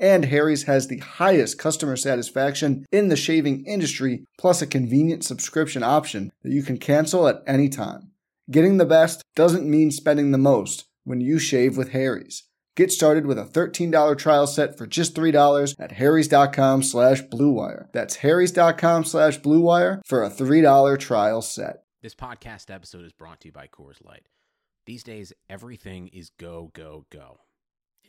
And Harry's has the highest customer satisfaction in the shaving industry, plus a convenient subscription option that you can cancel at any time. Getting the best doesn't mean spending the most when you shave with Harry's. Get started with a $13 trial set for just $3 at harrys.com slash bluewire. That's harrys.com slash bluewire for a $3 trial set. This podcast episode is brought to you by Coors Light. These days, everything is go, go, go.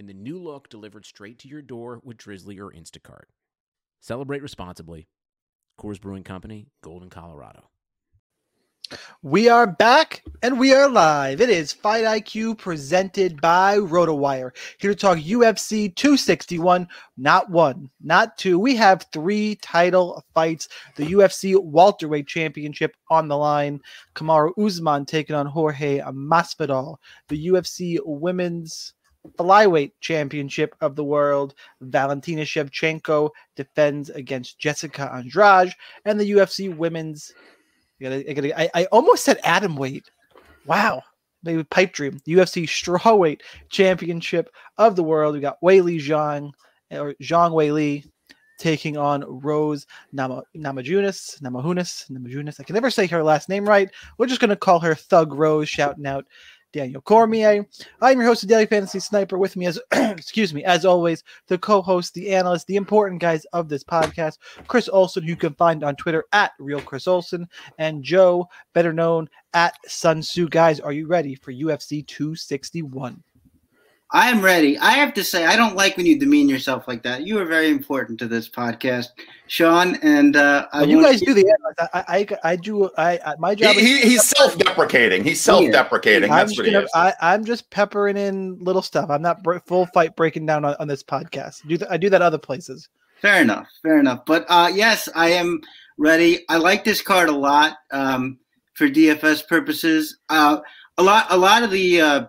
in the new look delivered straight to your door with Drizly or Instacart. Celebrate responsibly. Coors Brewing Company, Golden, Colorado. We are back and we are live. It is Fight IQ presented by RotoWire. Here to talk UFC 261, not one, not two. We have three title fights. The UFC Welterweight Championship on the line. Kamaru Usman taking on Jorge Masvidal. The UFC Women's Flyweight Championship of the World. Valentina Shevchenko defends against Jessica Andrade. And the UFC Women's I, gotta, I, I, almost said Adam weight. Wow. Maybe pipe dream. UFC strawweight championship of the world. We got Wei Li Zhang or Zhang Weili taking on Rose Nama, Namajunas. Namajunas. Namajunas. I can never say her last name right. We're just gonna call her Thug Rose, shouting out Daniel Cormier. I'm your host, the Daily Fantasy Sniper. With me, as excuse me, as always, the co-host, the analyst, the important guys of this podcast, Chris Olson, who you can find on Twitter at Real Chris Olson, and Joe, better known at Sun Tzu. Guys, are you ready for UFC 261? I am ready. I have to say, I don't like when you demean yourself like that. You are very important to this podcast, Sean. And uh, well, you guys do the. I, I, I do. I, I my job. He, he's self-deprecating. He's self-deprecating. Yeah. That's what gonna, he is. I, am just peppering in little stuff. I'm not full fight breaking down on, on this podcast. I do th- I do that other places. Fair enough. Fair enough. But uh, yes, I am ready. I like this card a lot um, for DFS purposes. Uh, a lot. A lot of the uh,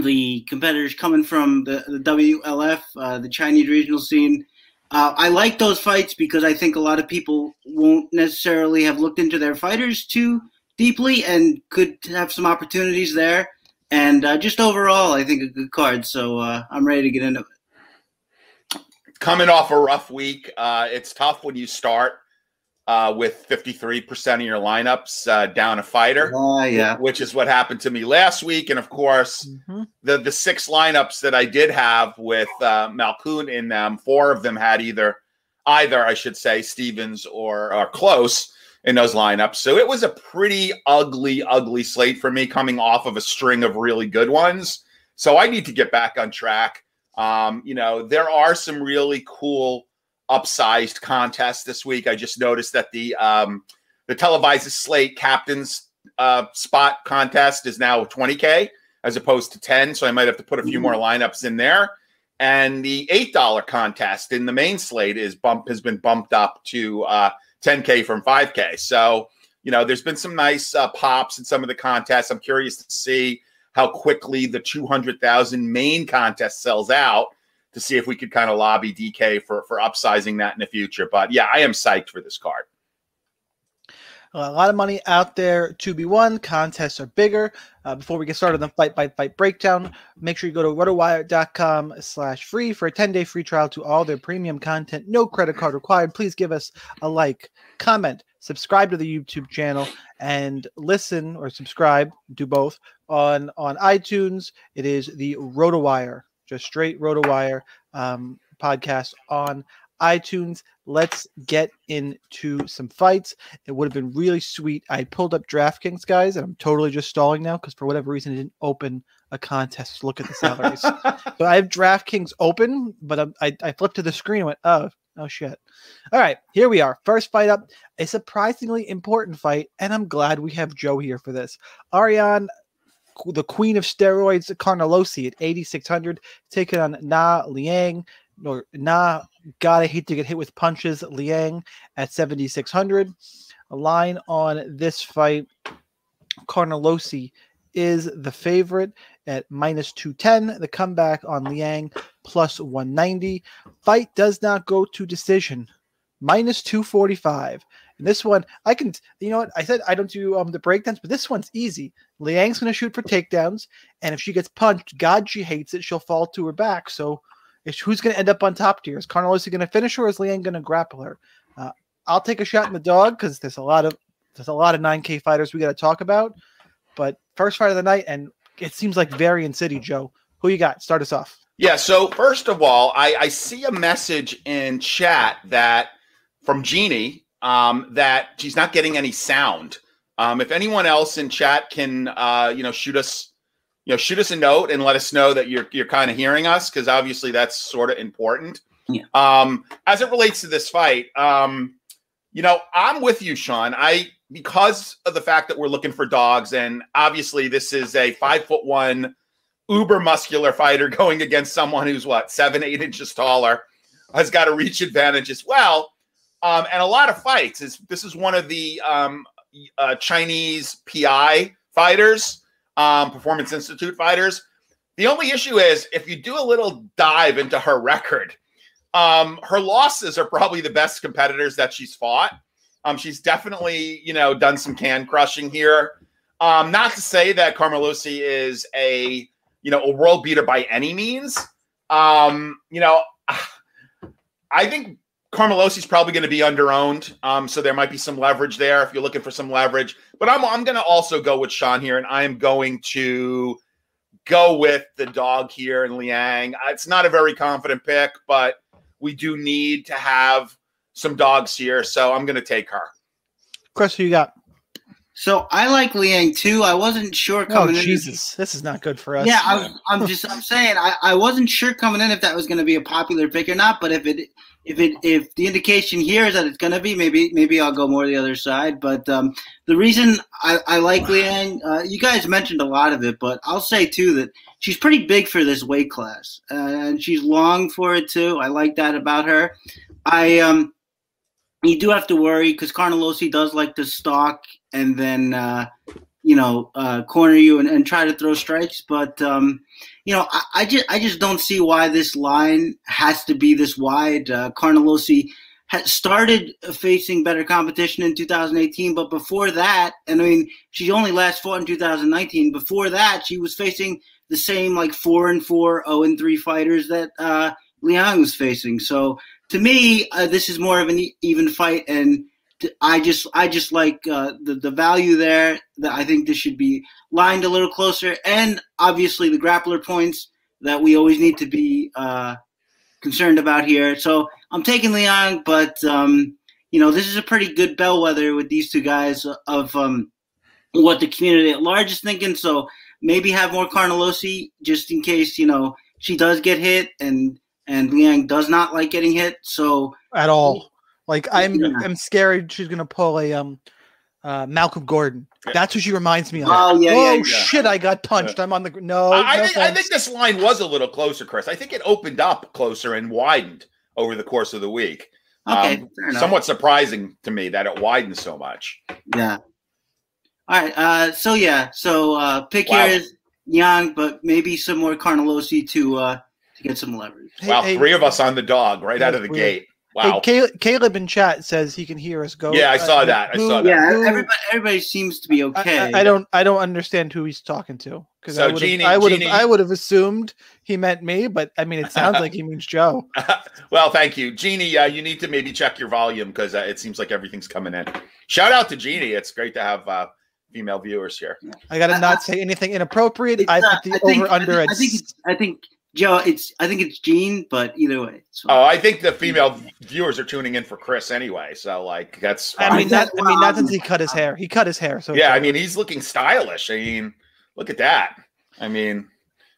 the competitors coming from the, the WLF, uh, the Chinese regional scene. Uh, I like those fights because I think a lot of people won't necessarily have looked into their fighters too deeply and could have some opportunities there. And uh, just overall, I think a good card. So uh, I'm ready to get into it. Coming off a rough week, uh, it's tough when you start uh, with 53% of your lineups uh, down a fighter. Uh, yeah. Which is what happened to me last week. And of course, mm-hmm. the, the six lineups that I did have with uh, Malkoun in them, four of them had either, either I should say, Stephens or, or Klose in those lineups. So it was a pretty ugly, ugly slate for me coming off of a string of really good ones. So I need to get back on track. Um, you know, there are some really cool upsized contest this week. I just noticed that the um, the televised slate captains uh, spot contest is now 20k as opposed to 10, so I might have to put a few more lineups in there. And the eight dollar contest in the main slate is bump has been bumped up to uh, 10k from 5k. So you know, there's been some nice uh, pops in some of the contests. I'm curious to see how quickly the 200,000 main contest sells out to see if we could kind of lobby DK for for upsizing that in the future. But yeah, I am psyched for this card. A lot of money out there to be won. Contests are bigger. Uh, before we get started on the fight by fight breakdown, make sure you go to rotowire.com slash free for a 10-day free trial to all their premium content. No credit card required. Please give us a like, comment, subscribe to the YouTube channel, and listen or subscribe, do both, on, on iTunes. It is the RotoWire, just straight RotoWire um, podcast on iTunes. Let's get into some fights. It would have been really sweet. I pulled up DraftKings, guys, and I'm totally just stalling now because for whatever reason it didn't open a contest look at the salaries. so I have DraftKings open, but I, I, I flipped to the screen and went, oh, oh shit. All right, here we are. First fight up, a surprisingly important fight, and I'm glad we have Joe here for this. Ariane the queen of steroids, Carnelossi at 8,600, taking on Na Liang or Na God, I hate to get hit with punches. Liang at 7,600. A line on this fight, Carnelossi is the favorite at minus 210. The comeback on Liang plus 190. Fight does not go to decision. Minus 245. And this one, I can, you know what? I said I don't do um the breakdowns, but this one's easy. Liang's going to shoot for takedowns. And if she gets punched, God, she hates it. She'll fall to her back. So who's going to end up on top tier? Is Carnelossi going to finish her, or is Liang going to grapple her? Uh, I'll take a shot in the dog because there's a lot of there's a lot of 9K fighters we got to talk about. But first fight of the night, and it seems like Varian City, Joe. Who you got? Start us off. Yeah. So first of all, I, I see a message in chat that from Jeannie um, that she's not getting any sound. Um, if anyone else in chat can, uh, you know, shoot us you know, shoot us a note and let us know that you're you're kind of hearing us because obviously that's sort of important. Yeah. Um, as it relates to this fight, um, you know, I'm with you, Sean. I because of the fact that we're looking for dogs, and obviously this is a five foot one, uber muscular fighter going against someone who's what seven eight inches taller, has got a reach advantage as well, um, and a lot of fights. Is this is one of the um, uh, Chinese PI fighters um, Performance Institute fighters. The only issue is if you do a little dive into her record, um, her losses are probably the best competitors that she's fought. Um, she's definitely, you know, done some can crushing here. Um, not to say that Carnelossi is a, you know, a world beater by any means. You know, I think Carnelossi's probably going to be underowned, um, so there might be some leverage there if you're looking for some leverage. But I'm I'm going to also go with Sean here, and I am going to go with the dog here in Liang. It's not a very confident pick, but we do need to have some dogs here, so I'm going to take her. Chris, who you got? So I like Liang too. I wasn't sure oh, coming oh, in. Jesus, this is not good for us. Yeah, I, am just I'm saying I, I wasn't sure coming in if that was going to be a popular pick or not. But if it if it if the indication here is that it's going to be, maybe maybe I'll go more the other side. But um, the reason I, I like Liang, uh, you guys mentioned a lot of it, but I'll say too that she's pretty big for this weight class, uh, and she's long for it too. I like that about her. I um you do have to worry because Carnelossi does like to stalk and then uh, you know uh, corner you and, and, try to throw strikes. But um, you know, I, I, just I just don't see why this line has to be this wide. Uh, Carnelossi had started facing better competition in 2018, but before that, and I mean, she only last fought in 2019. Before that, she was facing the same like four and four, zero oh and three fighters that uh, Liang was facing. So to me, uh, this is more of an even fight, and I just I just like uh, the the value there. That I think this should be lined a little closer, and obviously the grappler points that we always need to be uh, concerned about here. So I'm taking Liang, but um, you know this is a pretty good bellwether with these two guys of um, what the community at large is thinking. So maybe have more Carnelossi just in case you know she does get hit and and Liang does not like getting hit. So at all, like I'm yeah. I'm scared she's gonna pull a um uh, Malcolm Gordon. That's who she reminds me of. Oh yeah, oh yeah, shit! I got punched. I'm on the no. I, no think, I think this line was a little closer, Chris. I think it opened up closer and widened over the course of the week. Okay, um, somewhat surprising to me that it widened so much. Yeah. All right. Uh, so yeah. So uh, pick wow. here is Young, but maybe some more Carnelossi to uh, to get some leverage. Hey, wow, hey, three of us on the dog right out of the weird. gate. Wow. Hey, Caleb, Caleb in chat says he can hear us go. Yeah, I uh, saw that. I saw that. Yeah, everybody, everybody seems to be okay. I, I don't. I don't understand who he's talking to because So, I would have. I would have. I would have assumed he meant me, but I mean, it sounds like he means Joe. well, thank you, Jeannie. Uh, you need to maybe check your volume because uh, it seems like everything's coming in. Shout out to Jeannie. It's great to have uh, female viewers here. I got to not say anything inappropriate. I uh, put the I think- over under I think, I think it's. I think Joe. It's. I think it's Gene, but either way. It's. Oh, I think the female viewers are tuning in for Chris anyway. So like that's. I mean, not. I mean, not since he cut his hair. He cut his hair. So yeah, I mean he's looking stylish. I mean, look at that. I mean,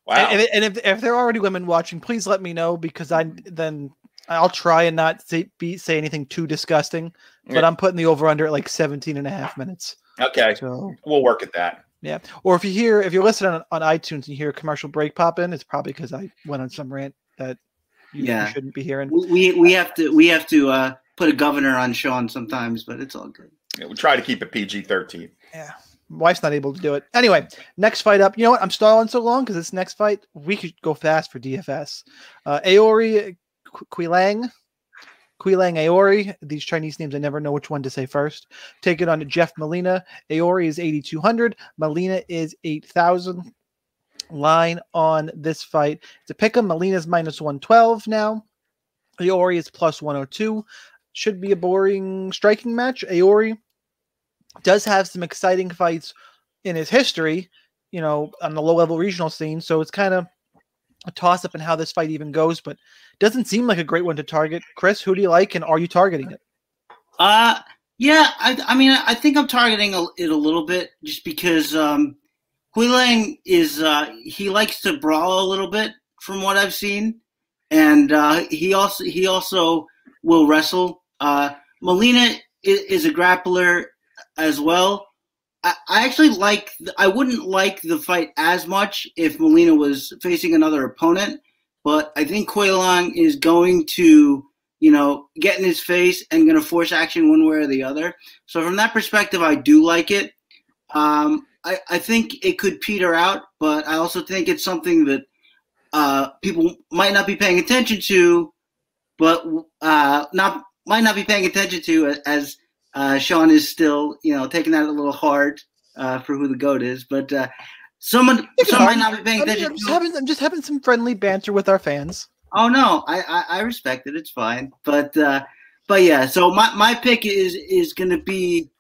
wow. And, and, and if if there are already women watching, please let me know because I then I'll try and not say be say anything too disgusting. But Yeah. I'm putting the over under at like 17 and a half minutes. okay, So we'll work at that. Yeah. Or if you hear if you're listening on, on iTunes and you hear a commercial break pop in, it's probably because I went on some rant that you, you Yeah. shouldn't be hearing. we, we we have to we have to uh, put a governor on Sean sometimes, but it's all good. Yeah, we'll try to keep it PG thethirteen. Yeah. My wife's not able to do it. Anyway, next fight up. You know what? I'm stalling so long because this next fight, we could go fast for DFS. Uh, Aori Qu- Quilang. Quilang Aori. These Chinese names, I never know which one to say first. Take it on to Jeff Molina. Aori is 8,200. Molina is 8,000. Line on this fight. To pick him, Molina's minus 112 now. Aori is plus 102. Should be a boring striking match. Aori does have some exciting fights in his history, you know, on the low level regional scene. So it's kind of a toss up in how this fight even goes, but doesn't seem like a great one to target. Chris, who do you like, and are you targeting it? Uh yeah, I, I mean, I think I'm targeting it a little bit just because um, Huilang is uh, he likes to brawl a little bit from what I've seen, and uh, he also he also will wrestle. Uh, Molina is, is a grappler as well. I, I actually like. I wouldn't like the fight as much if Molina was facing another opponent, but I think Huilang is going to you know, get in his face and going to force action one way or the other. So from that perspective, I do like it. Um, I, I think it could peter out, but I also think it's something that uh, people might not be paying attention to, but uh, not might not be paying attention to as uh, Sean is still, you know, taking that a little hard uh, for who the goat is. But uh, someone, some might not be paying attention. I'm, just having, I'm just having some friendly banter with our fans. Oh no, I, I, I respect it. It's fine. But uh, but yeah, so my, my pick is is gonna be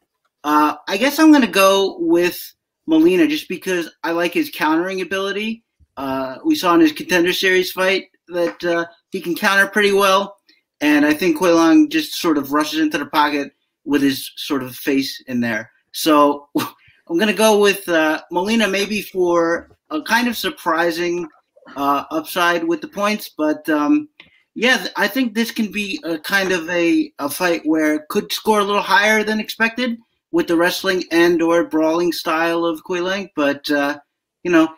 uh, I guess I'm gonna go with Molina just because I like his countering ability. Uh, we saw in his contender series fight that uh, he can counter pretty well, and I think Huilang just sort of rushes into the pocket with his sort of face in there. So I'm gonna go with uh, Molina maybe for a kind of surprising uh, upside with the points, but um, yeah, th- I think this can be a kind of a, a fight where it could score a little higher than expected with the wrestling and or brawling style of Quilang. But uh, you know,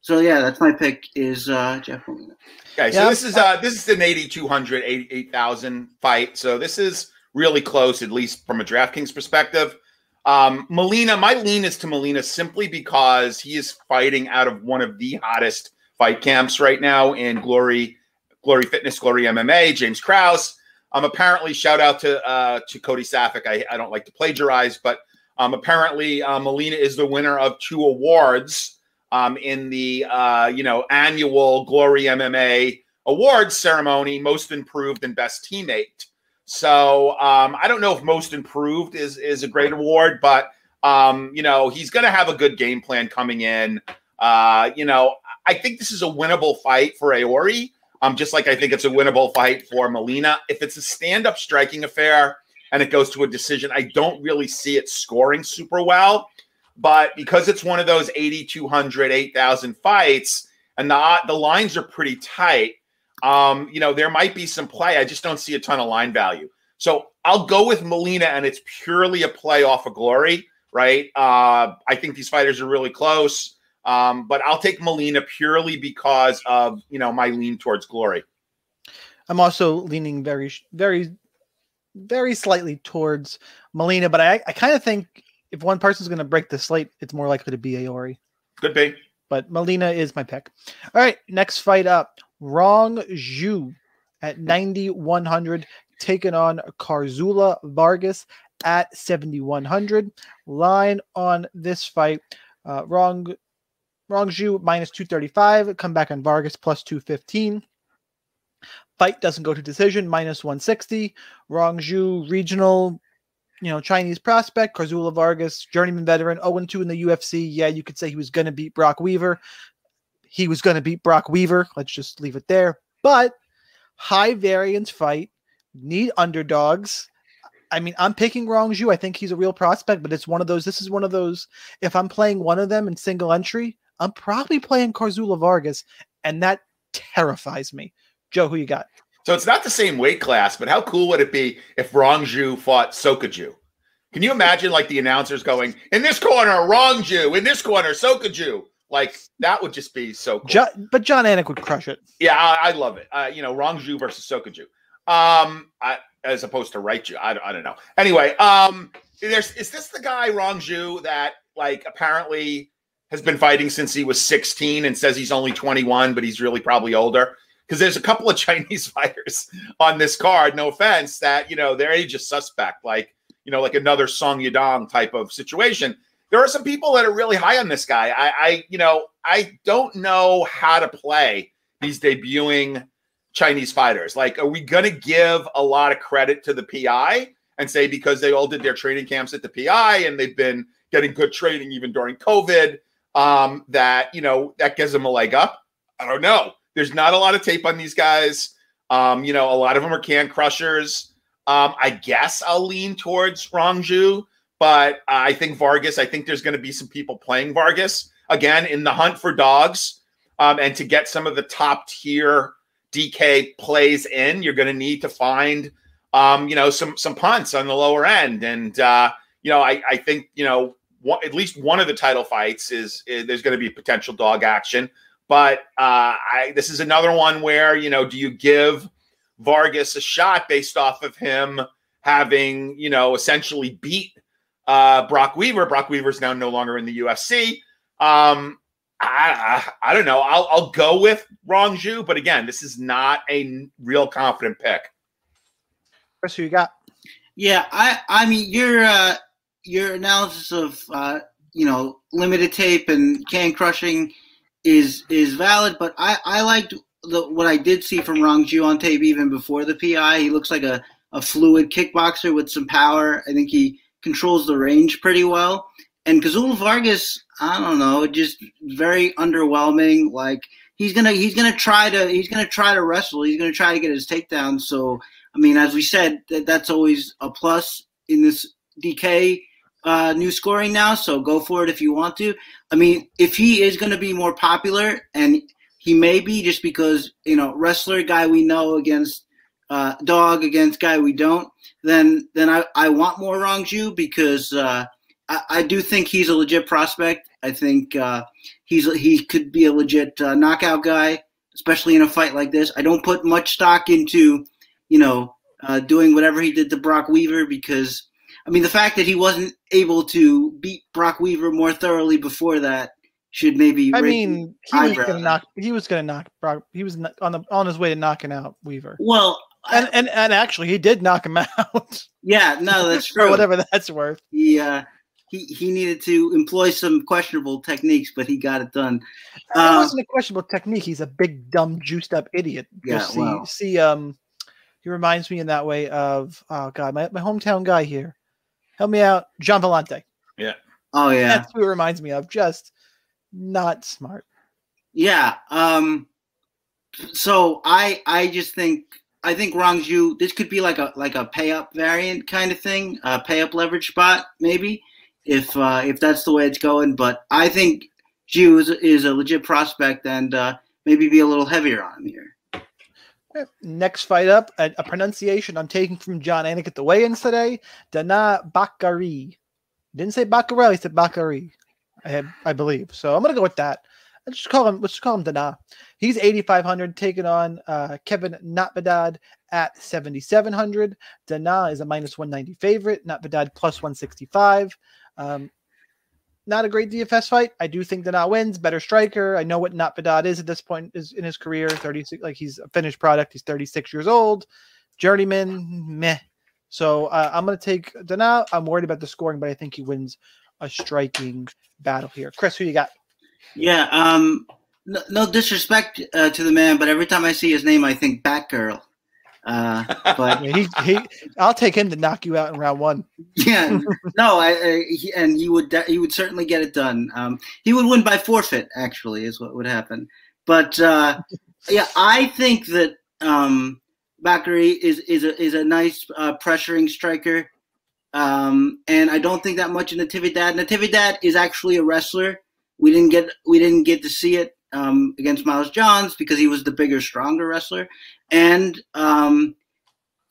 so yeah, that's my pick is uh, Jeff Molina. Okay, so Yeah. this is uh this is an 8200 88,000 fight. So this is really close at least from a DraftKings perspective. Um Molina, my lean is to Molina simply because he is fighting out of one of the hottest fight camps right now in Glory Glory Fitness, Glory MMA, James Krause. Um apparently shout out to uh to Cody Safick. I, I don't like to plagiarize, but um apparently uh, Molina is the winner of two awards um in the uh you know annual Glory MMA awards ceremony, most improved and best teammate. So um, I don't know if most improved is is a great award, but um, you know he's going to have a good game plan coming in. Uh, you know, I think this is a winnable fight for Aori. Um, just like I think it's a winnable fight for Molina. If it's a stand-up striking affair and it goes to a decision, I don't really see it scoring super well. But because it's one of those 8,200, 8,000 fights, and the the lines are pretty tight, um, you know, there might be some play. I just don't see a ton of line value. So I'll go with Molina, and it's purely a play off of glory, right? Uh, I think these fighters are really close. Um, but I'll take Molina purely because of you know my lean towards glory. I'm also leaning very, very, very slightly towards Molina, but I, I kind of think if one person's going to break the slate, it's more likely to be Aori. Could be. But Molina is my pick. All right, next fight up: Rong Zhu at 9,100, taking on Kazula Vargas at 7,100. Line on this fight, uh, wrong. Rong Zhu minus 235, come back on Vargas plus 215. Fight doesn't go to decision, minus 160. Rong Zhu regional, you know, Chinese prospect, Kazula Vargas, journeyman veteran, 0 2 in the UFC. Yeah, you could say he was going to beat Brok Weaver. He was going to beat Brok Weaver. Let's just leave it there. But high variance fight, need underdogs. I mean, I'm picking Rong Zhu. I think he's a real prospect, but it's one of those. This is one of those. If I'm playing one of them in single entry, I'm probably playing Kazula Vargas, and that terrifies me. Joe, who you got? So it's not the same weight class, but how cool would it be if Rong Zhu fought Sokoudjou? Can you imagine like the announcers going in this corner, Rong Zhu, in this corner, Sokoudjou? Like that would just be so cool. John, but Jon Anik would crush it. Yeah, I, I love it. Uh, you know, Rong Zhu versus Sokoudjou. Um, I, as opposed to Raichu. I, I don't know. Anyway, um, there's is this the guy Rong Zhu that like apparently has been fighting since he was 16 and says he's only 21, but he's really probably older? Because there's a couple of Chinese fighters on this card, no offense, that you know their age is suspect, like you know, like another Song Yadong type of situation there are some people that are really high on this guy. I, I, you know, I don't know how to play these debuting Chinese fighters. Like, are we going to give a lot of credit to the PI and say because they all did their training camps at the PI and they've been getting good training even during COVID, um, that you know that gives them a leg up? I don't know. There's not a lot of tape on these guys. Um, you know, a lot of them are can crushers. Um, I guess I'll lean towards Rong Zhu but I think Vargas, I think there's going to be some people playing Vargas again in the hunt for dogs. Um, and to get some of the top tier DK plays in, you're going to need to find, um, you know, some some punts on the lower end. And uh, you know, I, I think you know one, at least one of the title fights is, is there's going to be potential dog action. But uh, I, this is another one where you know, do you give Vargas a shot based off of him having you know essentially beat uh, Brok Weaver. Brok Weaver's now no longer in the UFC. Um, I, I, I don't know. I'll I'll go with Rong Zhu, but again, this is not a real confident pick. Chris, who you got? Yeah, I I mean your uh, your analysis of uh, you know limited tape and can crushing is is valid, but I I liked the, what I did see from Rong Zhu on tape even before the PI. He looks like a a fluid kickboxer with some power. I think he controls the range pretty well. And Kazula Vargas, I don't know, just very underwhelming. Like he's gonna he's gonna try to he's gonna try to wrestle. He's gonna try to get his takedown. So I mean, as we said, that, that's always a plus in this DK uh, new scoring now. So go for it if you want to. I mean, if he is to be more popular, and he may be just because you know wrestler guy we know against uh, dog against guy we don't, then then I, I want more Rong Zhu because uh, I, I do think he's a legit prospect. I think uh, he's he could be a legit uh, knockout guy, especially in a fight like this. I don't put much stock into you know uh, doing whatever he did to Brok Weaver because I mean the fact that he wasn't able to beat Brok Weaver more thoroughly before that should maybe. I mean, he was knock. He was going to knock Brok. He was on the on his way to knocking out Weaver. Well, and and and actually, he did knock him out. Yeah, no, that's true. For whatever that's worth. He uh, he he needed to employ some questionable techniques, but he got it done. It uh, wasn't a questionable technique. He's a big, dumb, juiced up idiot. Yeah, see, wow. see, um, he reminds me in that way of oh god, my my hometown guy here. Help me out, John Vellante. Yeah. Oh yeah. That's who it reminds me of. Just not smart. Yeah. Um. So I I just think I think Rong Zhu this could be like a like a pay up variant kind of thing, a pay up leverage spot maybe if uh, if that's the way it's going. But I think Zhu is, is a legit prospect and uh, maybe be a little heavier on him here. Next fight up, a, a, pronunciation I'm taking from Jon Anik at the weigh-ins today. Dana Bakari. Didn't say Bakari, he said Bakari. I I believe. So I'm gonna go with that. Let's just call him. Let's just call him Dana. He's 8,500, taking on uh, Kevin Natividad at 7,700. Dana is a minus 190 favorite. Natividad plus 165. Um, not a great DFS fight. I do think Danaa wins, better striker. I know what Natividad is at this point is in his career. 36, like he's a finished product. He's 36 years old, journeyman, meh. So uh, I'm going to take Danaa. I'm worried about the scoring, but I think he wins a striking battle here. Chris, who you got? Yeah, um, no, no disrespect uh, to the man, but every time I see his name, I think Batgirl. Uh, but Yeah, he, he, I'll take him to knock you out in round one. yeah, no, I, I he, and he would he would certainly get it done. Um, he would win by forfeit, actually, is what would happen. But uh, yeah, I think that um, Bakary is is a is a nice uh, pressuring striker, um, and I don't think that much of Natividad. Natividad is actually a wrestler. We didn't get we didn't get to see it um, against Miles Johns because he was the bigger, stronger wrestler, and um,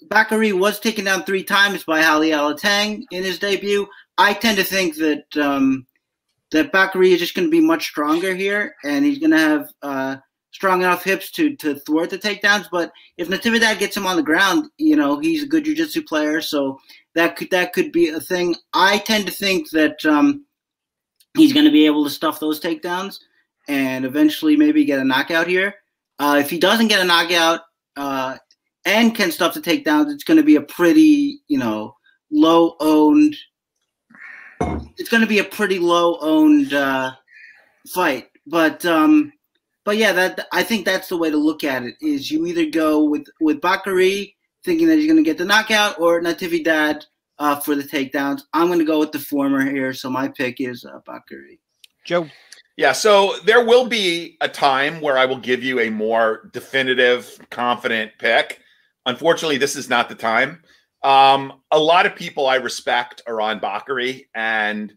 Bakary was taken down three times by Heili Alateng in his debut. I tend to think that um, that Bakary is just going to be much stronger here, and he's going to have uh, strong enough hips to to thwart the takedowns. But if Natividad gets him on the ground, you know he's a good jiu-jitsu player, so that could that could be a thing. I tend to think that um, he's going to be able to stuff those takedowns and eventually maybe get a knockout here. Uh, if he doesn't get a knockout uh, and can stuff the takedowns, it's going to be a pretty, you know, low owned. It's going to be a pretty low owned uh, fight, but um, but yeah, that I think that's the way to look at it. Is you either go with with Bakary thinking that he's going to get the knockout, or Natividad uh, for the takedowns. I'm going to go with the former here, so my pick is uh, Bakary. Joe. Yeah, so there will be a time where I will give you a more definitive, confident pick. Unfortunately, this is not the time. Um, a lot of people I respect are on Bakary, and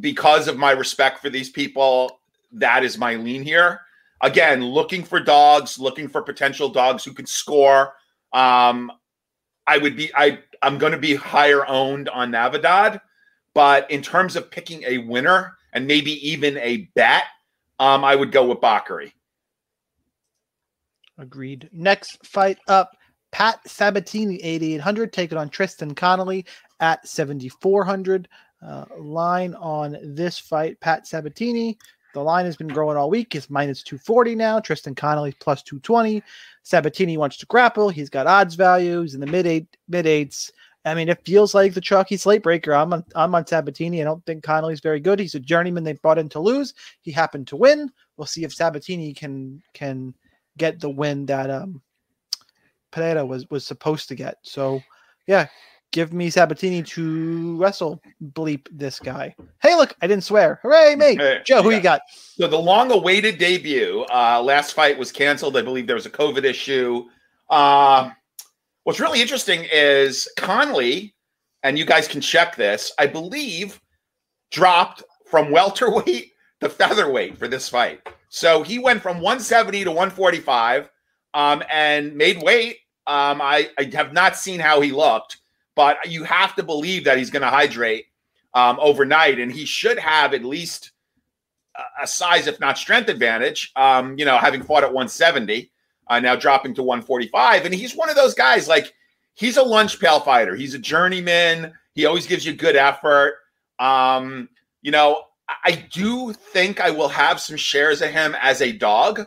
because of my respect for these people, that is my lean here. Again, looking for dogs, looking for potential dogs who can score. Um, I would be I I'm going to be higher owned on Navidad, but in terms of picking a winner and maybe even a bet, um, I would go with Bakary. Agreed. Next fight up, Pat Sabatini, 8,800, taking on Tristan Connelly at 7,400. Uh, line on this fight, Pat Sabatini. The line has been growing all week. It's minus 240 now. Tristan Connelly plus 220. Sabatini wants to grapple. He's got odds values in the mid eight mid eights. I mean, it feels like the chalky slate breaker. I'm on, I'm on Sabatini. I don't think Connelly's very good. He's a journeyman they brought in to lose. He happened to win. We'll see if Sabatini can can get the win that um Pereira was was supposed to get. So yeah, give me Sabatini to wrestle bleep this guy. Hey, look, I didn't swear. Hooray, me. Hey, Joe, who yeah. you got? So the long-awaited debut. Uh, last fight was canceled. I believe there was a COVID issue. Uh, what's really interesting is Conley, and you guys can check this. I believe dropped from welterweight to featherweight for this fight. So he went from 170 to 145 um, and made weight. Um, I, I have not seen how he looked, but you have to believe that he's going to hydrate um, overnight, and he should have at least a- size, if not strength advantage. Um, you know, having fought at 170, uh, now dropping to 145, and he's one of those guys like he's a lunch pail fighter. He's a journeyman. He always gives you good effort. Um, you know, I do think I will have some shares of him as a dog,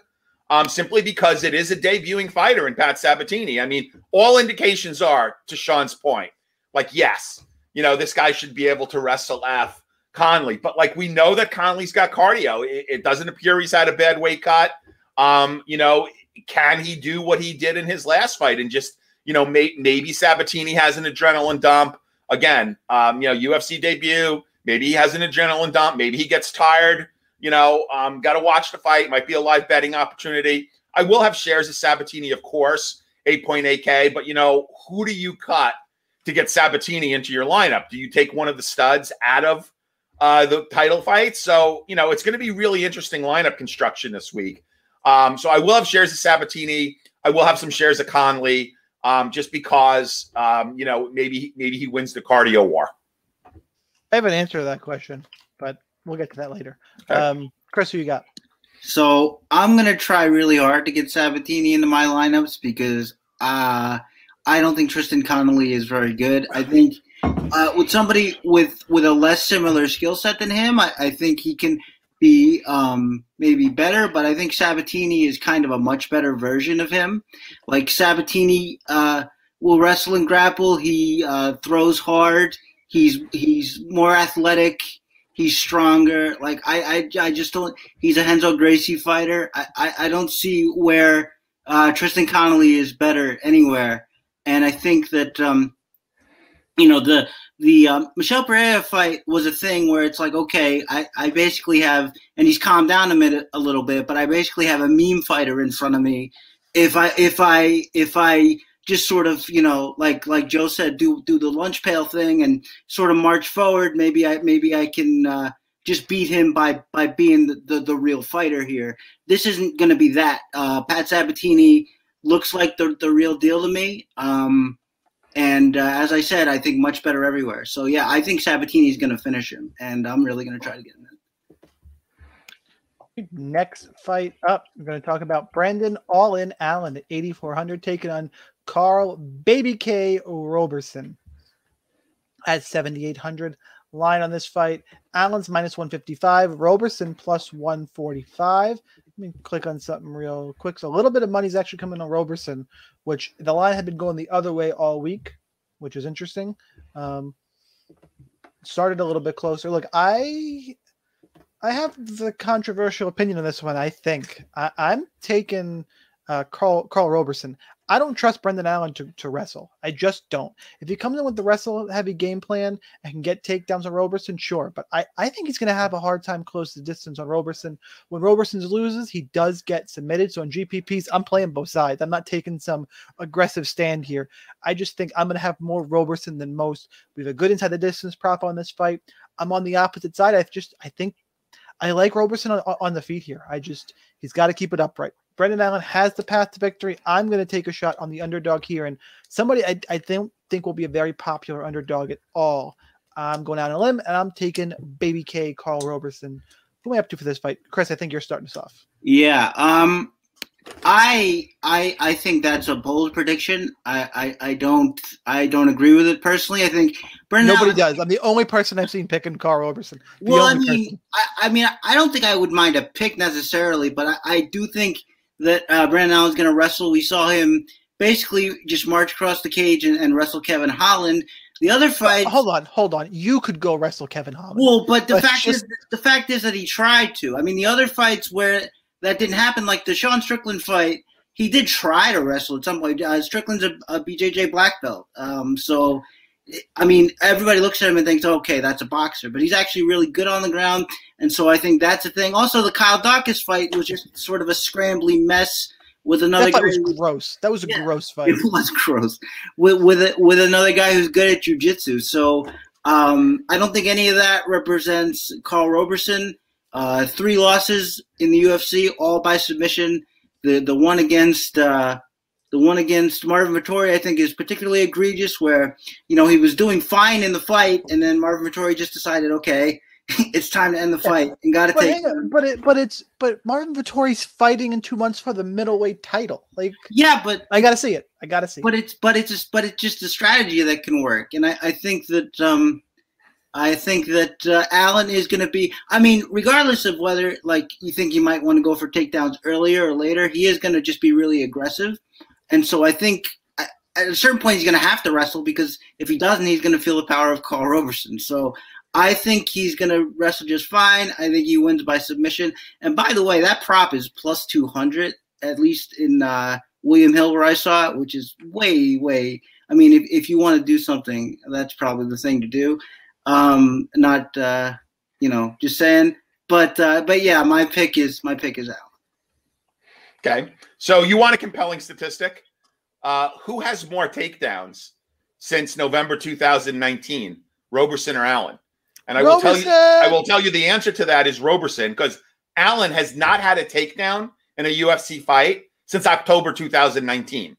um, simply because it is a debuting fighter in Pat Sabatini. I mean, all indications are, to Sean's point, like, yes, you know, this guy should be able to wrestle F Conley, but like we know that Conley's got cardio. It, it doesn't appear he's had a bad weight cut. Um, you know, can he do what he did in his last fight and just, you know, may, maybe Sabatini has an adrenaline dump again? Um, you know, UFC debut. Maybe he has an adrenaline dump. Maybe he gets tired. You know, um, got to watch the fight. Might be a live betting opportunity. I will have shares of Sabatini, of course, 8.8K. But, you know, who do you cut to get Sabatini into your lineup? Do you take one of the studs out of uh, the title fight? So, you know, it's going to be really interesting lineup construction this week. Um, so I will have shares of Sabatini. I will have some shares of Conley, um, just because, um, you know, maybe maybe he wins the cardio war. I have an answer to that question, but we'll get to that later. Okay. Um, Chris, who you got? So I'm gonna try really hard to get Sabatini into my lineups because uh, I don't think Tristan Connelly is very good. I think uh, with somebody with with a less similar skill set than him, I, I think he can be um, maybe better. But I think Sabatini is kind of a much better version of him. Like Sabatini uh, will wrestle and grapple. He uh, throws hard. He's he's more athletic. He's stronger. Like I, I, I just don't. He's a Renzo Gracie fighter. I, I, I don't see where uh, Tristan Connelly is better anywhere. And I think that um, you know the the um, Michel Pereira fight was a thing where it's like, okay, I, I basically have, and he's calmed down a minute a little bit, but I basically have a meme fighter in front of me. If I if I if I just sort of you know like like Joe said, do do the lunch pail thing and sort of march forward. Maybe I maybe I can uh, just beat him by by being the the, the real fighter here. This isn't going to be that. Uh, Pat Sabatini looks like the the real deal to me. Um, and uh, as I said, I think much better everywhere. So yeah, I think Sabatini is going to finish him, and I'm really going to try to get him in. Next fight up, we're going to talk about Brandon All In Allen at 8,400 taking on Karl Baby K Roberson at 7,800. Line on this fight Allen's minus 155, Roberson plus 145. Me click on something real quick. So a little bit of money's actually coming on Roberson, which the line had been going the other way all week, which is interesting. Um, started a little bit closer. Look, I I have the controversial opinion on this one. I think I, am taking uh, Carl Karl Roberson. I don't trust Brendan Allen to, to wrestle. I just don't. If he comes in with the wrestle heavy game plan and can get takedowns on Roberson, sure. But I, I think he's going to have a hard time close the distance on Roberson. When Roberson loses, he does get submitted. So in GPPs, I'm playing both sides. I'm not taking some aggressive stand here. I just think I'm going to have more Roberson than most. We have a good inside the distance prop on this fight. I'm on the opposite side. I just I think I like Roberson on, on the feet here. I just he's got to keep it upright. Brendan Allen has the path to victory. I'm going to take a shot on the underdog here, and somebody I, I think think will be a very popular underdog at all. I'm going out on a limb, and I'm taking Baby K, Karl Roberson. Who am I up to for this fight, Chris? I think you're starting us off. Yeah, um, I I I think that's a bold prediction. I, I, I don't I don't agree with it personally. I think Brendan nobody Allen, does. I'm the only person I've seen picking Karl Roberson. The well, I mean, I, I, mean, I don't think I would mind a pick necessarily, but I, I do think that uh, Brandon Allen's going to wrestle. We saw him basically just march across the cage and, and wrestle Kevin Holland. The other fight. hold on, hold on. You could go wrestle Kevin Holland. Well, but the fact just... is, the fact is that he tried to. I mean, the other fights where that didn't happen, like the Sean Strickland fight, he did try to wrestle at some point. Uh, Strickland's a, a, BJJ black belt, um, so I mean, everybody looks at him and thinks, okay, that's a boxer, but he's actually really good on the ground. And so I think that's a thing. Also, the Kyle Daukaus fight was just sort of a scrambly mess with another that guy. was gross. That was a yeah, gross fight. It was gross with with a, with another guy who's good at jujitsu. So um, I don't think any of that represents Karl Roberson. Uh, three losses in the UFC, all by submission. The the one against uh, the one against Marvin Vettori, I think, is particularly egregious, where you know he was doing fine in the fight, and then Marvin Vettori just decided, okay, it's time to end the fight and got to take. but it, but it's but Marvin Vettori's fighting in two months for the middleweight title. Like, yeah, but I got to see it. I got to see. But it. it's but it's just but it's just a strategy that can work, and I, I think that um, I think that uh, Allen is going to be. I mean, regardless of whether like you think you might want to go for takedowns earlier or later, he is going to just be really aggressive. And so I think at a certain point he's going to have to wrestle because if he doesn't, he's going to feel the power of Karl Roberson. So I think he's going to wrestle just fine. I think he wins by submission. And by the way, that prop is plus 200, at least in uh, William Hill where I saw it, which is way, way. I mean, if, if you want to do something, that's probably the thing to do. Um, not, uh, you know, just saying. But uh, but yeah, my pick is my pick is out. Okay. So you want a compelling statistic? Uh, who has more takedowns since November 2019, Roberson or Allen? And I Roberson! will tell you, I will tell you the answer to that is Roberson because Allen has not had a takedown in a UFC fight since October 2019.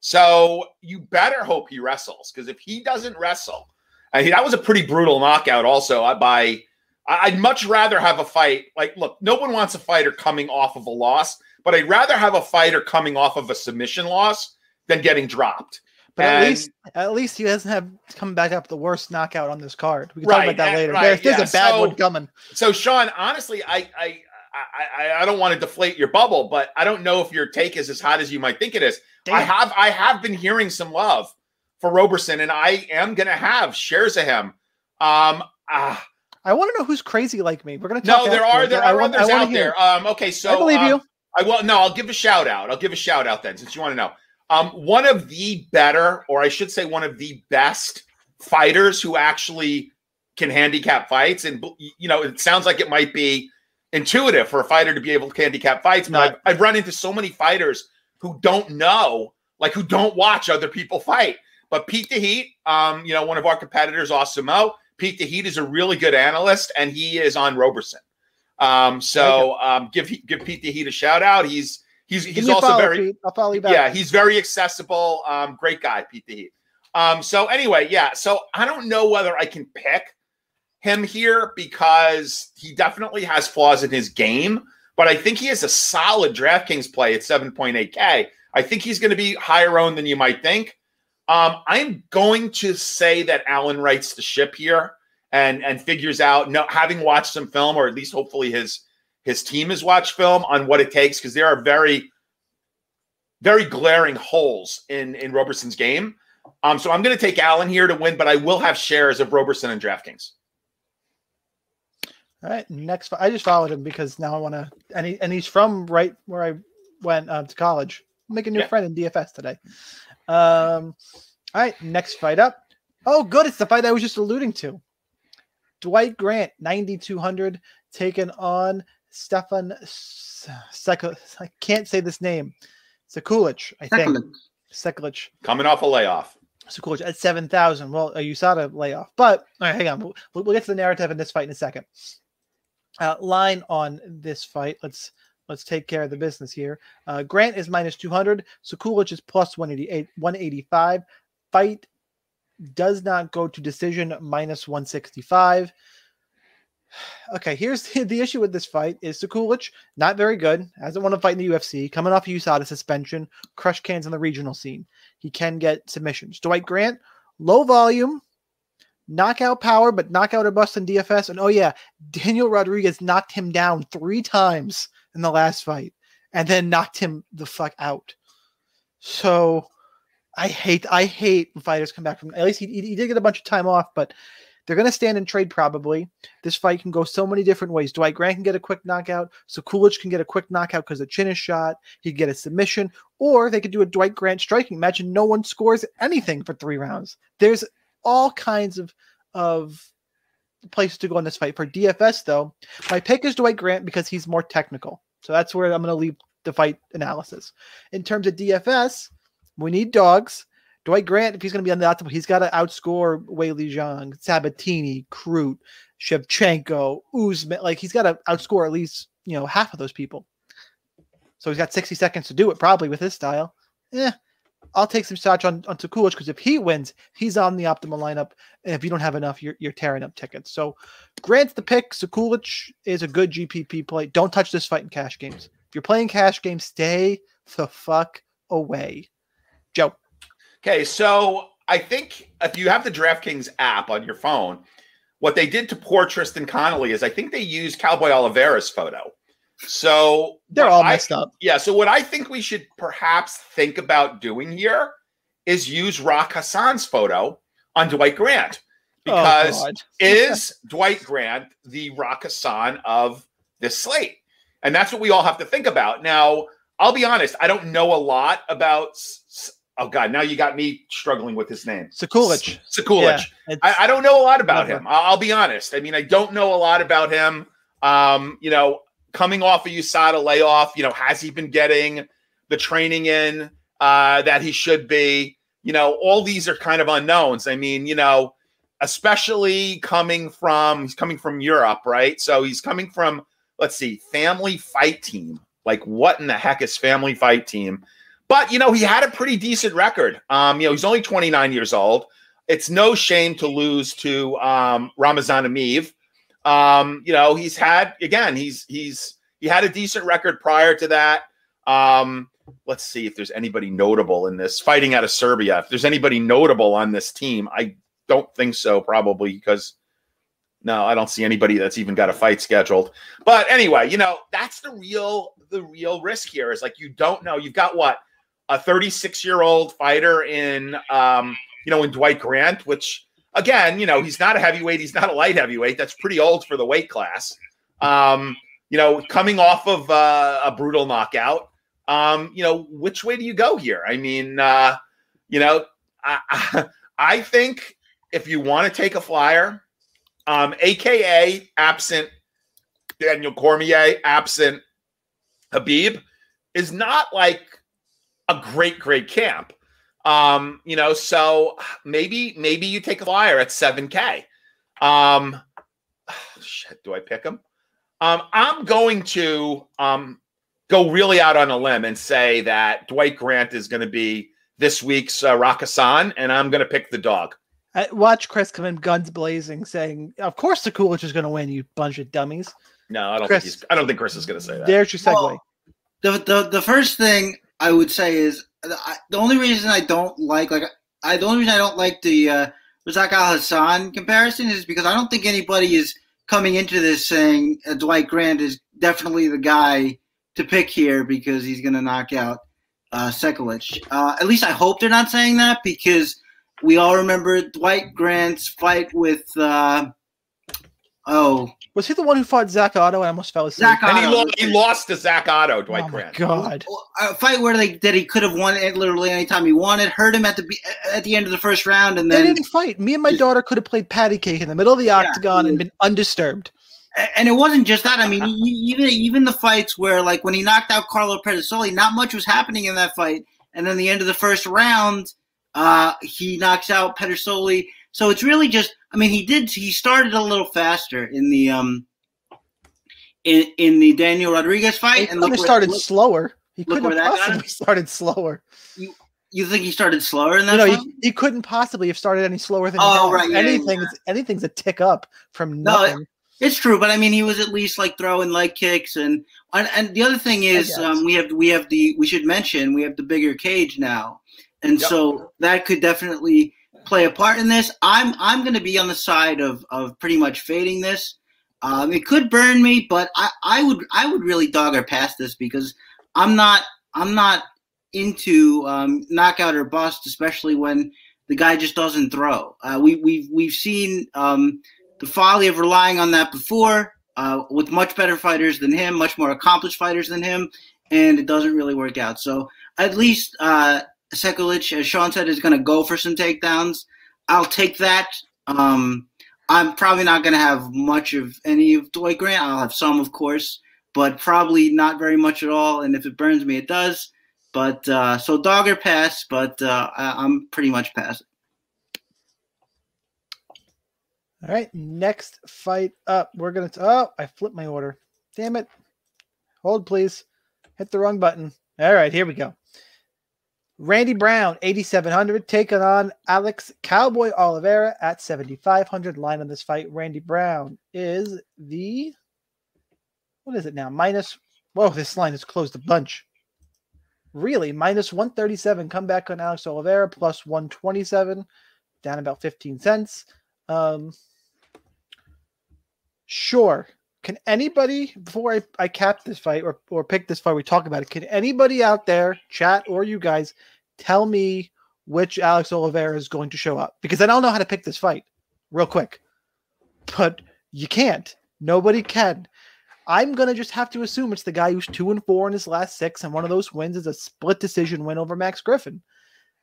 So you better hope he wrestles because if he doesn't wrestle, I that was a pretty brutal knockout. Also, uh, by I'd much rather have a fight like look, no one wants a fighter coming off of a loss but I'd rather have a fighter coming off of a submission loss than getting dropped. But at least at least he doesn't have come back up the worst knockout on this card. We can Right, talk about that and- later. right, there's yeah, a bad so- one coming. So, Sean, honestly, I, I, I, I, I don't want to deflate your bubble, but I don't know if your take is as hot as you might think it is. I have, I have been hearing some love for Roberson, and I am going to have shares of him. Um, ah, I want to know who's crazy like me. We're gonna talk. no, there are there I are others out hear. there. Um, okay, so I believe um, you. I will no, I'll give a shout out. I'll give a shout out then, since you want to know. Um, one of the better, or I should say, one of the best fighters who actually can handicap fights, and you know, it sounds like it might be intuitive for a fighter to be able to handicap fights, but I've, I've run into so many fighters who don't know, like who don't watch other people fight. But Pete the Heat, um, you know, one of our competitors, Osimo, Pete the Heat is a really good analyst, and he is on Roberson. Um, so um, give give Pete the Heat a shout out. He's he's he's also follow, very Pete. I'll follow you back. yeah, he's very accessible. Um, great guy, Pete the Heat. Um, so anyway, yeah. So I don't know whether I can pick him here because he definitely has flaws in his game, but I think he has a solid DraftKings play at 7.8K. I think he's going to be higher owned than you might think. Um, I'm going to say that Allen writes the ship here and and figures out, no, having watched some film, or at least hopefully his his team has watched film on what it takes, because there are very very glaring holes in in Roberson's game. Um, so I'm going to take Allen here to win, but I will have shares of Roberson and DraftKings. All right, next. I just followed him because now I want to, and he and he's from right where I went uh, to college. Making a new Yeah. friend in DFS today. Um, all right, next fight up. Oh, good, it's the fight I was just alluding to. Dwight Grant, 9200, taken on Stefan Seko. I can't say this name. Sekulic, I think. Sekulic. Sekulic. Coming off a layoff. Sekulic at 7,000. Well, a USADA layoff. But, all right, hang on. We'll, we'll get to the narrative in this fight in a second. Uh, line on this fight. Let's let's take care of the business here. Uh, Grant is minus 200. Sekulic is plus 188, 185. Fight does not go to decision minus 165. Okay, here's the, the issue with this fight is Sekulic, not very good, hasn't won a fight in the UFC, coming off a USADA suspension, crush cans on the regional scene. He can get submissions. Dwight Grant, low volume, knockout power, but knockout or bust in DFS. And oh yeah, Daniel Rodriguez knocked him down three times in the last fight and then knocked him the fuck out. So I hate I hate when fighters come back from at least he, he did get a bunch of time off, but they're gonna stand and trade probably. This fight can go so many different ways. Dwight Grant can get a quick knockout, Sekulic can get a quick knockout because the chin is shot, he could get a submission, or they could do a Dwight Grant striking and no one scores anything for three rounds. There's all kinds of of places to go in this fight. For DFS, though, my pick is Dwight Grant because he's more technical. So that's where I'm going to leave the fight analysis. In terms of DFS, we need dogs. Dwight Grant, if he's going to be on the optimal, he's got to outscore Weili Zhang, Sabatini, Crute, Shevchenko, Usman. Like he's got to outscore at least you know half of those people. So he's got 60 seconds to do it, probably with his style. Yeah, I'll take some shots on on Kulich because if he wins, he's on the optimal lineup. And if you don't have enough, you're, you're tearing up tickets. So Grant's the pick. Sekulic is a good GPP play. Don't touch this fight in cash games. If you're playing cash games, stay the fuck away. Joe. Okay, so I think if you have the DraftKings app on your phone, what they did to poor Tristan Connelly is I think they used Cowboy Oliveira's photo. So They're all I- messed up. Yeah, so what I think we should perhaps think about doing here is use Rock Hassan's photo on Dwight Grant because oh, is Dwight Grant the Rock Hassan of this slate? And that's what we all have to think about. Now, I'll be honest, I don't know a lot about. Oh God! Now you got me struggling with his name. Sekulic. Sekulic. Yeah, I, I don't know a lot about Never. him. I'll, I'll be honest. I mean, I don't know a lot about him. Um, you know, coming off a USADA layoff, you know, has he been getting the training in uh, that he should be? You know, all these are kind of unknowns. I mean, you know, especially coming from he's coming from Europe, right? So he's coming from let's see, Family Fight Team. Like, what in the heck is Family Fight Team? But you know, he had a pretty decent record. Um, you know, he's only 29 years old. It's no shame to lose to um, Ramazan Emeev. Um, you know, he's had again, he's he's he had a decent record prior to that. Um, let's see if there's anybody notable in this fighting out of Serbia. If there's anybody notable on this team, I don't think so, probably because no, I don't see anybody that's even got a fight scheduled. But anyway, you know, that's the real the real risk here is like you don't know. You've got what a 36 year old fighter in um, you know, in Dwight Grant, which again, you know, he's not a heavyweight, he's not a light heavyweight. That's pretty old for the weight class. Um, you know, coming off of uh, a brutal knockout. Um, you know, which way do you go here? I mean, uh, you know, I, I think if you want to take a flyer, um, aka absent Daniel Cormier, absent Khabib, is not like a great, great camp. Um, you know, so maybe maybe you take a flyer at 7K. Um shit, do I pick him? Um, I'm going to um go really out on a limb and say that Dwight Grant is going to be this week's uh, Rakkasan, and I'm going to pick the dog. I watch Chris come in guns blazing, saying, "Of course, the Coolidge is going to win, you bunch of dummies." No, I don't Chris, think he's, I don't think Chris is going to say that. There's your segue. Well, the, the the first thing I would say is I, the only reason I don't like like I the only reason I don't like the uh, Razak Al Hassan comparison is because I don't think anybody is coming into this saying uh, Dwight Grant is definitely the guy to pick here because he's going to knock out uh, Sekulic. Uh, at least I hope they're not saying that because we all remember Dwight Grant's fight with uh, oh Was he the one who fought Zak Ottow and almost fell asleep? Zak and he, Ottow. lo- he lost to Zak Ottow, Dwight oh my Grant. God! a fight where they that he could have won it literally anytime he wanted. Hurt him at the at the end of the first round, and They then didn't fight. Me and my daughter could have played patty cake in the middle of the octagon and been undisturbed. and it wasn't just that. I mean, even even the fights where like when he knocked out Carlo Pedersoli, not much was happening in that fight, and then the end of the first round, uh, he knocks out Pedersoli. So it's really just. I mean, he did. He started a little faster in the um. In, in the Daniel Rodriguez He fight, and couldn't look started look- slower. He look couldn't where have that possibly started slower. you you think he started slower in that You know, he, he couldn't possibly have started any slower than. Oh, he right, yeah, anything, yeah. anything's a tick up from No, nothing. It's true, but I mean, he was at least like throwing leg kicks, and and, and the other thing is, um, we have we have the we should mention we have the bigger cage now, and Yep. so that could definitely play a part in this. I'm I'm going to be on the side of of pretty much fading this. Um, it could burn me, but I, I would I would really dog or pass this because I'm not I'm not into um, knockout or bust, especially when the guy just doesn't throw. Uh, we we've we've seen. Um, the folly of relying on that before uh, with much better fighters than him, much more accomplished fighters than him, and it doesn't really work out. So at least uh, Sekulic, as Sean said, is going to go for some takedowns. I'll take that. Um, I'm probably not going to have much of any of Dwight Grant. I'll have some, of course, but probably not very much at all. And if it burns me, it does. But uh, so dogger pass, but uh, I- I'm pretty much passing. All right, next fight up. We're gonna. oh, I flipped my order. Damn it! Hold, please. Hit the wrong button. All right, here we go. Randy Brown, 8,700, taking on Alex Cowboy Oliveira at 7,500. Line on this fight. Randy Brown is the. What is it now? Minus. Whoa, this line has closed a bunch. Really? Minus 137. Come back on Alex Oliveira, plus 127. Down about 15 cents. Um, sure. Can anybody, before I, I cap this fight or, or pick this fight, we talk about it, can anybody out there, chat or you guys, tell me which Alex Oliveira is going to show up? Because I don't know how to pick this fight real quick. But you can't. Nobody can. I'm going to just have to assume it's the guy who's two and four in his last six, and one of those wins is a split decision win over Max Griffin.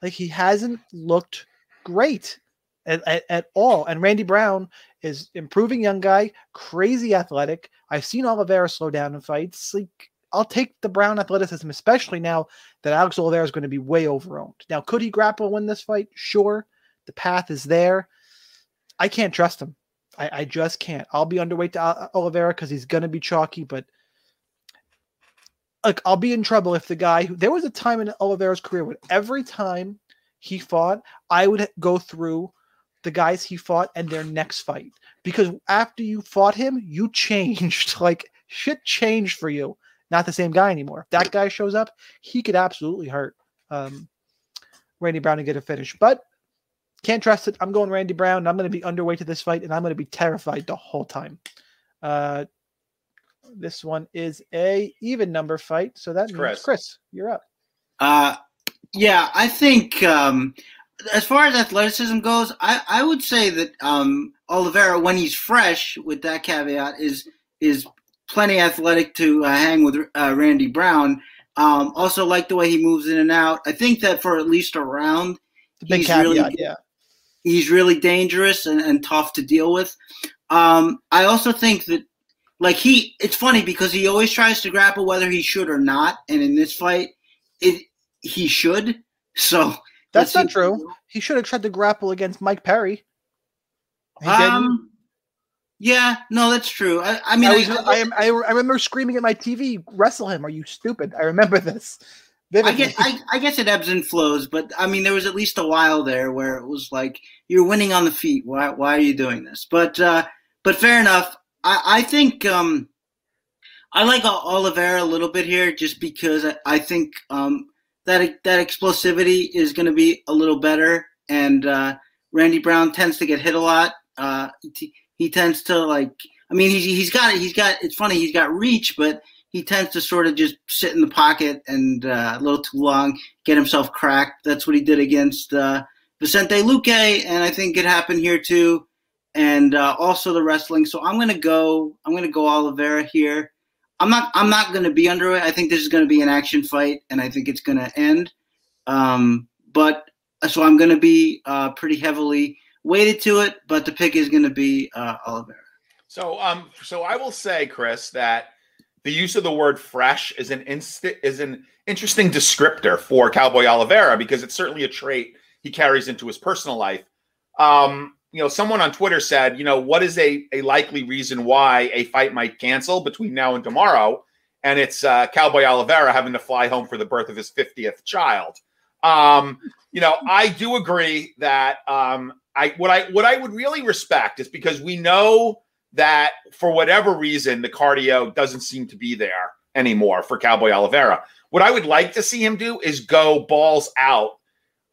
Like, he hasn't looked great at, at, at all. And Randy Brown is improving young guy, crazy athletic. I've seen Oliveira slow down in fights. Like I'll take the Brown athleticism, especially now that Alex Oliveira is going to be way overowned. Now, could he grapple win this fight? Sure. The path is there. I can't trust him. I, I just can't. I'll be underweight to Ol- Oliveira because he's going to be chalky, but like I'll be in trouble if the guy who there was a time in Oliveira's career when every time he fought, I would go through the guys he fought and their next fight because after you fought him, you changed. Like shit changed for you. not the same guy anymore. If that guy shows up, he could absolutely hurt um, Randy Brown to get a finish. But can't trust it. I'm going Randy Brown. I'm going to be underway to this fight, and I'm going to be terrified the whole time. Uh, this one is a even number fight, so that means Chris. Chris, you're up. Uh, yeah, I think um, as far as athleticism goes, I, I would say that um, Oliveira, when he's fresh, with that caveat, is is plenty athletic to uh, hang with uh, Randy Brown. Um, also, like the way he moves in and out. I think that for at least a round, The big He's caveat, really- yeah. he's really dangerous and, and tough to deal with. Um, I also think that, like he, it's funny because he always tries to grapple whether he should or not, and in this fight, it he should. So That's not let's true. He should have tried to grapple against Mike Perry. He didn't. Um, yeah, no, that's true. I, I mean, I, I, was, I, am- I, I remember screaming at my TV, "Wrestle him! Are you stupid?" I remember this. I vividly. guess I, I guess it ebbs and flows, but I mean, there was at least a while there where it was like you're winning on the feet. Why why are you doing this? But uh, but fair enough. I, I think um, I like O- Oliveira a little bit here, just because I, I think um, that that explosivity is going to be a little better, and uh, Randy Brown tends to get hit a lot. Uh, he, tends to like. I mean, he's he's got it, he's got. It's funny, he's got reach, but he tends to sort of just sit in the pocket and uh, a little too long, get himself cracked. That's what he did against uh, Vicente Luque, and I think it happened here too. And uh, also the wrestling. So I'm gonna go. I'm gonna go Oliveira here. I'm not. I'm not gonna be under it. I think this is gonna be an action fight, and I think it's gonna end. Um, but so I'm gonna be uh, pretty heavily weighted to it. But the pick is gonna be uh, Oliveira. So, um, so I will say, Chris, that the use of the word "fresh" is an inst- is an interesting descriptor for Cowboy Oliveira because it's certainly a trait he carries into his personal life. Um, you know, someone on Twitter said, you know, what is a a likely reason why a fight might cancel between now and tomorrow? And it's uh, Cowboy Oliveira having to fly home for the birth of his fiftieth child. Um, you know, I do agree that um, I what I what I would really respect is because we know that for whatever reason the cardio doesn't seem to be there anymore for Cowboy Oliveira. What I would like to see him do is go balls out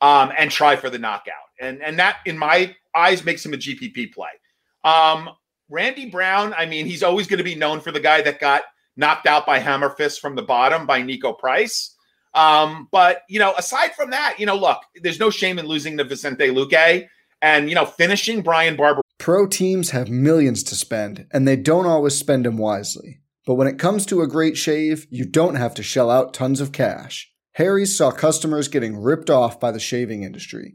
um, and try for the knockout, and and that in my eyes makes him a GPP play. Um, Randy Brown, I mean, he's always going to be known for the guy that got knocked out by hammer fist from the bottom by Niko Price. Um, but you know, aside from that, you know, look, there's no shame in losing to Vicente Luque, and you know, finishing Brian Barber Pro teams have millions to spend, and they don't always spend them wisely. But when it comes to a great shave, you don't have to shell out tons of cash. Harry's saw customers getting ripped off by the shaving industry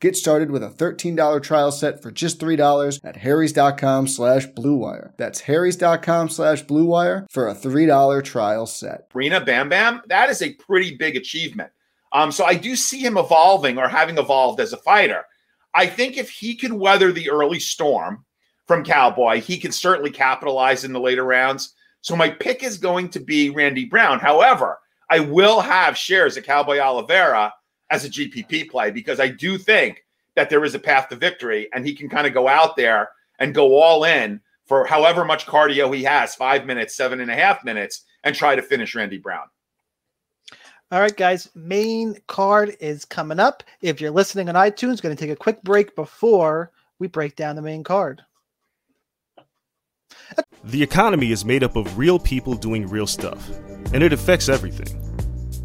Get started with a $13 trial set for just $3 at harrys.com slash bluewire. That's harrys.com slash bluewire for a $3 trial set. Rena Bam Bam, that is a pretty big achievement. Um, so I do see him evolving or having evolved as a fighter. I think if he can weather the early storm from Cowboy, he can certainly capitalize in the later rounds. So my pick is going to be Randy Brown. However, I will have shares of Cowboy Oliveira as a GPP play because I do think that there is a path to victory and he can kind of go out there and go all in for however much cardio he has five minutes, seven and a half minutes and try to finish Randy Brown. All right, guys. Main card is coming up. If you're listening on iTunes, going to take a quick break before we break down the main card. The economy is made up of real people doing real stuff, and it affects everything.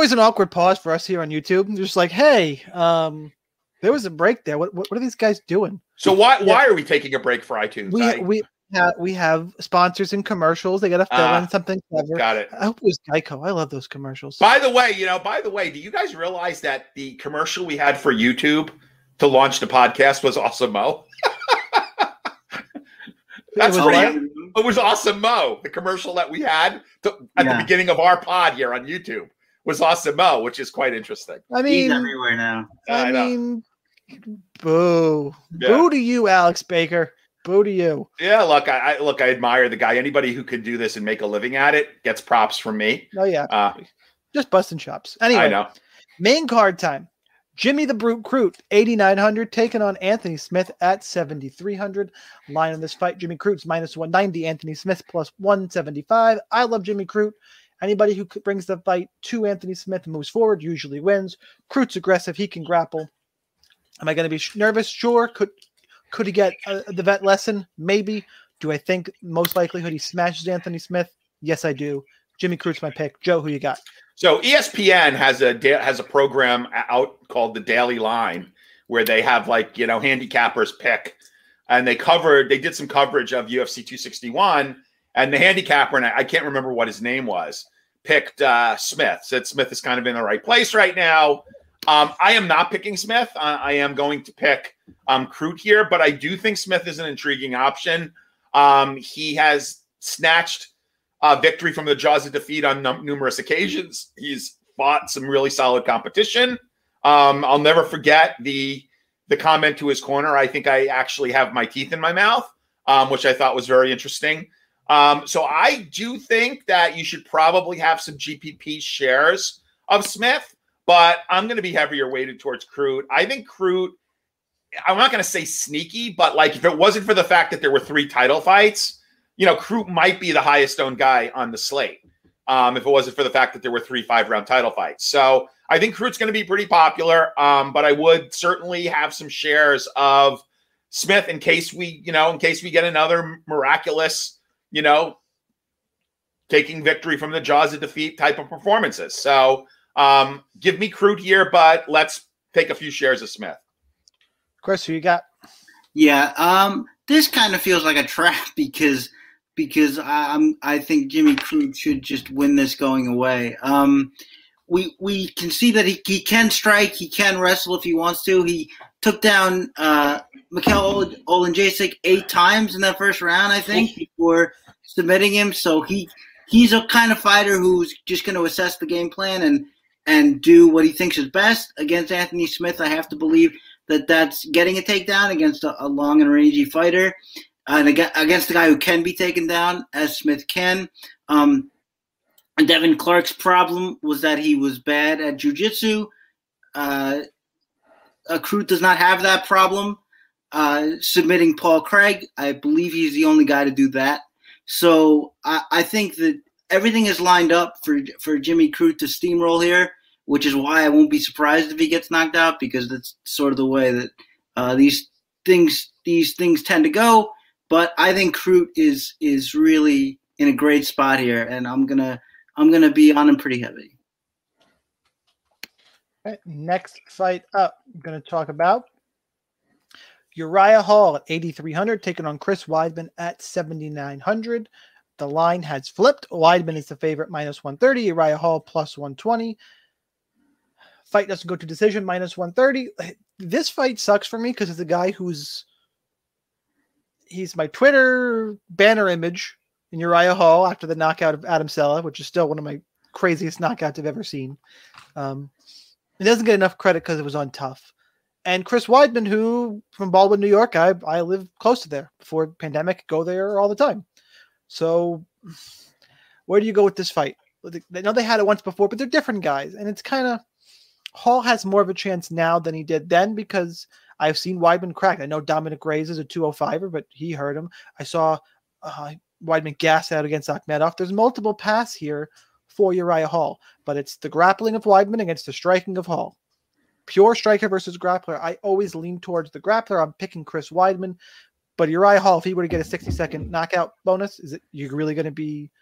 Always an awkward pause for us here on YouTube. Just like, hey, um, there was a break there. What, what, what are these guys doing? So why Yeah. why are we taking a break for iTunes? We I we have we have sponsors and commercials. They got to fill Ah, in something clever. got it. I hope it was Geico. I love those commercials. By the way, you know, by the way, do you guys realize that the commercial we had for YouTube to launch the podcast was Awesome Mo? That's It was pretty. what? It was Awesome Mo. The commercial that we had to, at Yeah. the beginning of our pod here on YouTube was Awesome Mo, which is quite interesting. I mean, He's mean, everywhere now. I, I know. mean, boo, Yeah. boo to you, Alex Baker. Boo to you. Yeah, look, I, I look, I admire the guy. Anybody who could do this and make a living at it gets props from me. Oh yeah, Uh, just busting chops. Anyway, I know. main card time. Jimmy the Brute Crute, 8,900, taking on Anthony Smith at 7,300. Line on this fight, Jimmy Crute's minus 190, Anthony Smith plus 175. I love Jimmy Crute. Anybody who brings the fight to Anthony Smith and moves forward usually wins. Crute's aggressive, he can grapple. Am I going to be nervous? Sure. Could could he get uh, the vet lesson? Maybe. Do I think most likelihood he smashes Anthony Smith? Yes, I do. Jimmy Crute's my pick. Joe, who you got? So ESPN has a has a program out called the Daily Line where they have like you know handicappers pick, and they covered they did some coverage of UFC 261, and the handicapper and I, I can't remember what his name was picked uh, Smith. Said Smith is kind of in the right place right now. Um, I am not picking Smith. I, I am going to pick um, Crute here, but I do think Smith is an intriguing option. Um, he has snatched uh, victory from the jaws of defeat on num- numerous occasions. He's fought some really solid competition. Um, I'll never forget the the comment to his corner. I think I actually have my teeth in my mouth, um, which I thought was very interesting. Um, so I do think that you should probably have some GPP shares of Smith, but I'm going to be heavier weighted towards Crute. I think Crute. I'm not going to say sneaky, but like if it wasn't for the fact that there were three title fights, you know, Crute might be the highest owned guy on the slate. Um, if it wasn't for the fact that there were three five round title fights. So I think Crute's going to be pretty popular. Um, but I would certainly have some shares of Smith in case we, you know, in case we get another miraculous, you know, taking victory from the jaws of defeat type of performances. So um, give me Crute here, but let's take a few shares of Smith. Chris, who you got? Yeah, um, this kind of feels like a trap because because I, I'm I think Jimmy Crute should just win this going away. Um, we we can see that he, he can strike, he can wrestle if he wants to. He took down uh, Michał Oleksiejczuk eight times in that first round, I think, before submitting him. So he he's a kind of fighter who's just going to assess the game plan and and do what he thinks is best against Anthony Smith. I have to believe that that's getting a takedown against a, a long and rangy fighter, and against a guy who can be taken down, as Smith can. Um, Devin Clark's problem was that he was bad at jujitsu. Uh, Crute does not have that problem. Uh, submitting Paul Craig, I believe he's the only guy to do that. So I, I think that everything is lined up for for Jimmy Crute to steamroll here which is why I won't be surprised if he gets knocked out because that's sort of the way that uh, these things these things tend to go. But I think Crute is is really in a great spot here, and I'm gonna I'm gonna be on him pretty heavy. Okay, next fight up, I'm going to talk about Uriah Hall at 8,300, taking on Chris Weidman at 7,900. The line has flipped. Weidman is the favorite, minus 130. Uriah Hall plus 120. Fight doesn't go to decision, minus 130. This fight sucks for me because it's a guy who's he's my Twitter banner image in Uriah Hall after the knockout of Adam Cella, which is still one of my craziest knockouts I've ever seen. Um, it doesn't get enough credit because it was on tough. And Chris Weidman, who from Baldwin, New York, I I live close to there before pandemic, go there all the time. So where do you go with this fight? I know they had it once before, but they're different guys, and it's kind of Hall has more of a chance now than he did then because I've seen Weidman crack. I know Dominick Reyes is a 205er, but he hurt him. I saw uh, Weidman gas out against Akhmedov. There's multiple paths here for Uriah Hall, but it's the grappling of Weidman against the striking of Hall. Pure striker versus grappler. I always lean towards the grappler. I'm picking Chris Weidman, but Uriah Hall, if he were to get a 60 second knockout bonus, is it you really going to be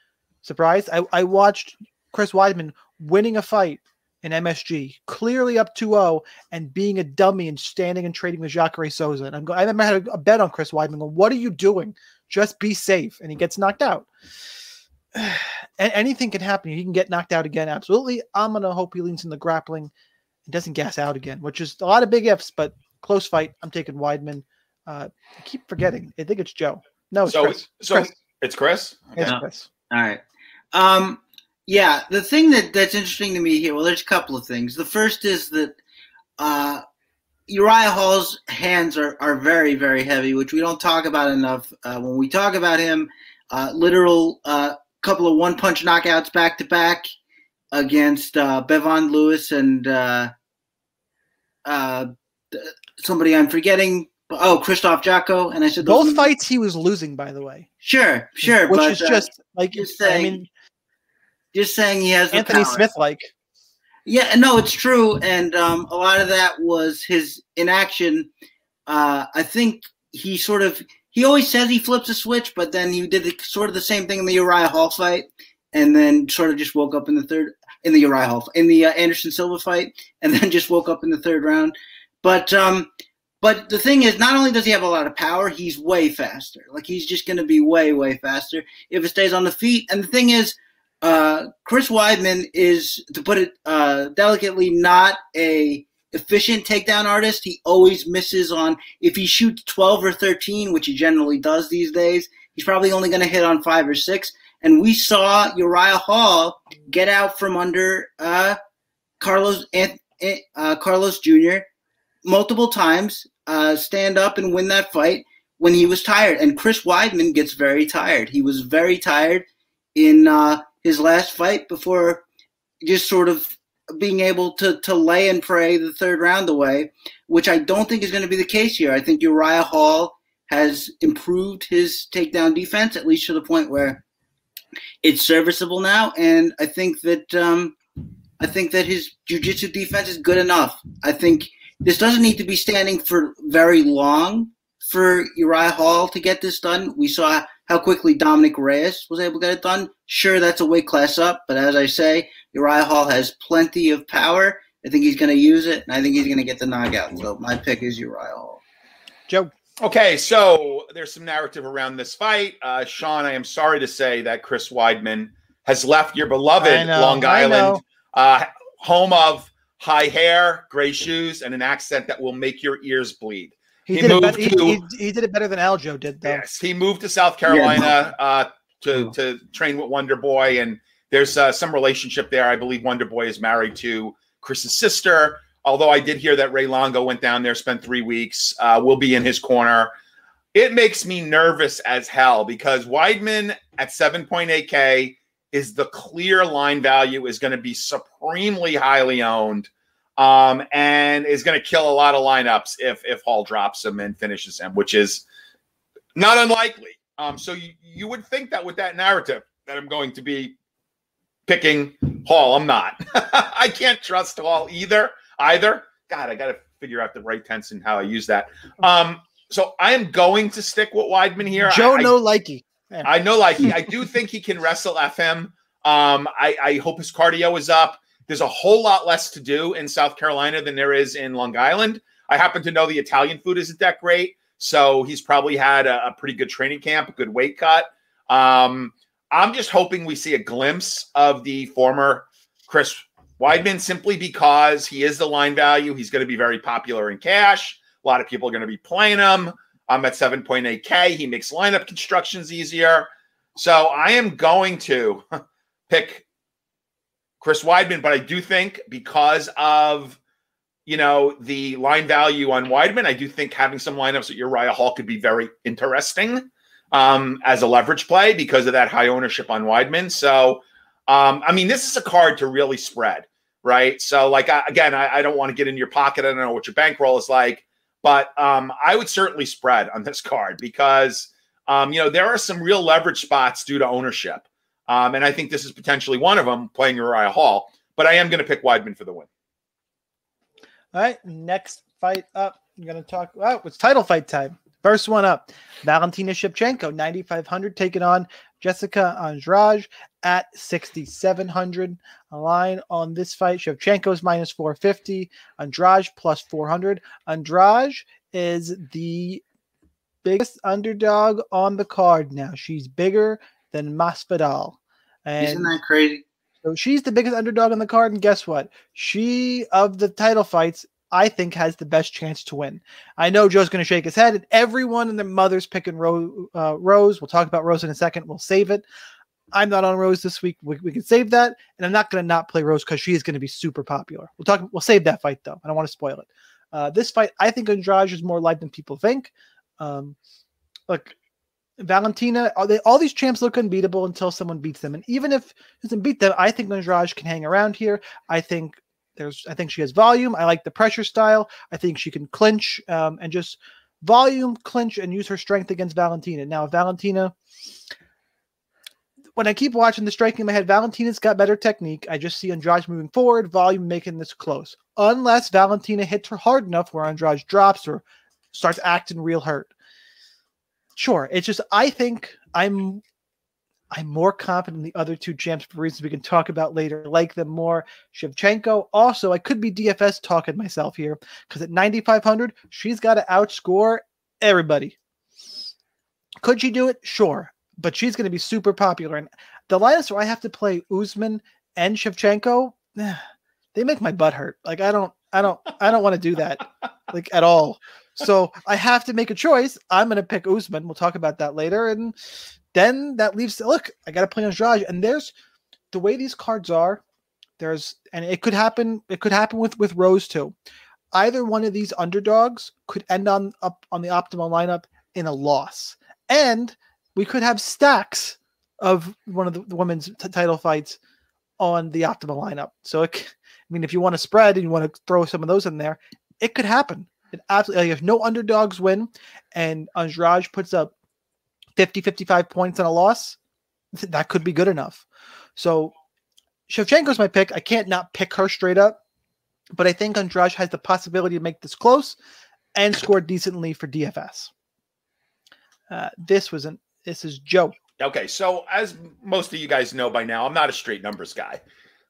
surprised? I, I watched Chris Weidman winning a fight in MSG, clearly up 2-0 and being a dummy and standing and trading with Jacare Souza. And I'm going, I remember I had a, bet on Chris Weidman. Going, what are you doing? Just be safe. And he gets knocked out. and anything can happen. He can get knocked out again. Absolutely. I'm gonna hope he leans in the grappling and doesn't gas out again, which is a lot of big ifs, but close fight. I'm taking Weidman. Uh, I keep forgetting. I think it's Joe. No, it's so Chris. so Chris. it's Chris. Okay. It's Chris. All right. Um, yeah, the thing that that's interesting to me here. Well, there's a couple of things. The first is that uh, Uriah Hall's hands are are very very heavy, which we don't talk about enough. Uh, when we talk about him, uh, literal uh, couple of one punch knockouts back to back against uh, Bevon Lewis and uh, uh, somebody I'm forgetting. Oh, Krzysztof Jotko, and I said Both fights he was losing, by the way. Sure, sure, Which but, is uh, just like just I saying mean just saying he has Anthony. Smith like. Yeah, no, it's true, and um, a lot of that was his inaction. Uh, I think he sort of he always says he flips a switch, but then he did the, sort of the same thing in the Uriah Hall fight, and then sort of just woke up in the third in the Uriah Hall in the uh, Anderson Silva fight, and then just woke up in the third round. But um, but the thing is, not only does he have a lot of power, he's way faster. Like he's just going to be way way faster if it stays on the feet. And the thing is, uh, Chris Weidman is, to put it uh, delicately, not a efficient takedown artist. He always misses on if he shoots 12 or 13, which he generally does these days. He's probably only going to hit on five or six. And we saw Uriah Hall get out from under uh, Carlos uh, Carlos Jr. multiple times, uh, stand up and win that fight when he was tired. And Chris Weidman gets very tired. He was very tired in uh, his last fight before just sort of being able to to lay and pray the third round away, which I don't think is going to be the case here. I think Uriah Hall has improved his takedown defense at least to the point where it's serviceable now, and I think that um, I think that his jiu-jitsu defense is good enough. I think this doesn't need to be standing for very long for Uriah Hall to get this done. We saw how quickly Dominick Reyes was able to get it done. Sure, that's a weight class up, but as I say, Uriah Hall has plenty of power. I think he's going to use it, and I think he's going to get the knockout. So my pick is Uriah Hall. Joe. Okay, so there's some narrative around this fight. Uh, Sean, I am sorry to say that Chris Weidman has left your beloved know, Long Island, uh, home of high hair, gray shoes, and an accent that will make your ears bleed. He, He did it moved better, he, to- he, he did it better than Aljo did though. Yes, he moved to South Carolina uh, to to train with Wonder Boy, and there's uh, some relationship there. I believe Wonder Boy is married to Chris's sister. Although I did hear that Ray Longo went down there, spent three weeks. Uh, will be in his corner. It makes me nervous as hell because Weidman at 7.8k is the clear line value is going to be supremely highly owned um, and is going to kill a lot of lineups if if Hall drops him and finishes him, which is not unlikely. Um, so you, you would think that with that narrative that I'm going to be picking Hall, I'm not. I can't trust Hall either. Either. God, I got to figure out the right tense and how I use that. Um, so I am going to stick with Weidman here. Joe I, no likey. I know, like I do think he can wrestle FM. Um, I, I hope his cardio is up. There's a whole lot less to do in South Carolina than there is in Long Island. I happen to know the Italian food isn't that great, so he's probably had a, a pretty good training camp, a good weight cut. Um, I'm just hoping we see a glimpse of the former Chris Weidman simply because he is the line value. He's going to be very popular in cash. A lot of people are going to be playing him. I'm at 7.8K. He makes lineup constructions easier. So I am going to pick Chris Weidman, but I do think because of you know the line value on Weidman, I do think having some lineups at Uriah Hall could be very interesting um, as a leverage play because of that high ownership on Weidman. So um, I mean, this is a card to really spread, right? So like I, again, I, I don't want to get in your pocket. I don't know what your bankroll is like. But um, I would certainly spread on this card because um, you know there are some real leverage spots due to ownership, um, and I think this is potentially one of them. Playing Uriah Hall, but I am going to pick Weidman for the win. All right, next fight up. I'm going to talk. Oh, it's title fight time. First one up, Valentina Shevchenko, 9,500, taking on Jessica Andrade at 6,700. A line on this fight, Shevchenko's minus 450, Andrade plus 400. Andrade is the biggest underdog on the card now. She's bigger than Masvidal. And Isn't that crazy? So she's the biggest underdog on the card, and guess what? She of the title fights I think has the best chance to win. I know Joe's going to shake his head, and everyone and their mother's picking Ro- uh, Rose. We'll talk about Rose in a second. We'll save it. I'm not on Rose this week. We, we can save that, and I'm not going to not play Rose because she is going to be super popular. We'll talk. We'll save that fight though. I don't want to spoil it. Uh, this fight, I think Andrade is more live than people think. Um, look, Valentina, all, they, all these champs look unbeatable until someone beats them, and even if doesn't beat them, I think Andrade can hang around here. I think there's, I think she has volume. I like the pressure style. I think she can clinch um, and just volume, clinch, and use her strength against Valentina. Now, Valentina, when I keep watching the striking in my head, Valentina's got better technique. I just see Andrade moving forward, volume making this close. Unless Valentina hits her hard enough where Andrade drops or starts acting real hurt. Sure, it's just I think I'm I'm more confident in the other two champs for reasons we can talk about later. Like them more. Shevchenko, also, I could be DFS talking myself here because at 9,500, she's got to outscore everybody. Could she do it? Sure. But she's going to be super popular. And the lineups where I have to play Usman and Shevchenko, they make my butt hurt. Like, I don't, I don't, I don't want to do that like at all. So I have to make a choice. I'm going to pick Usman. We'll talk about that later. And then that leaves look, I got to play on Andrade, and there's the way these cards are. There's and it could happen. It could happen with with Rose too. Either one of these underdogs could end on up on the optimal lineup in a loss, and we could have stacks of one of the, the women's t- title fights on the optimal lineup. So it, I mean, if you want to spread and you want to throw some of those in there, it could happen. It absolutely. Like if no underdogs win, and Andrade puts up 50, 55 points on a loss, that could be good enough. So Shevchenko's my pick. I can't not pick her straight up, but I think Andrade has the possibility to make this close and score decently for DFS. Uh, this was an this is Joe. Okay, so as most of you guys know by now, I'm not a straight numbers guy,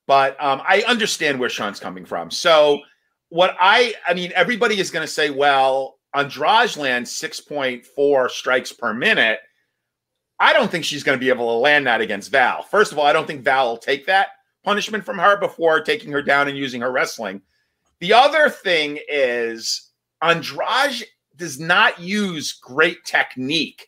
but um, I understand where Sean's coming from. So what I I mean, everybody is going to say, well, Andrade lands 6.4 strikes per minute I don't think she's going to be able to land that against Val. First of all, I don't think Val will take that punishment from her before taking her down and using her wrestling. The other thing is Andrade does not use great technique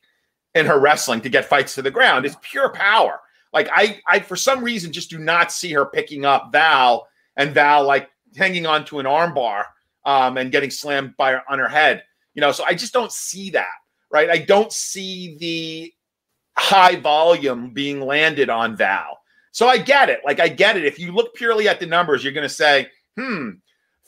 in her wrestling to get fights to the ground. It's pure power. Like I, I for some reason just do not see her picking up Val and Val like hanging on to an armbar um, and getting slammed by her, on her head. You know, so I just don't see that. Right. I don't see the high volume being landed on Val. So I get it. Like I get it. If you look purely at the numbers, you're going to say, "Hmm,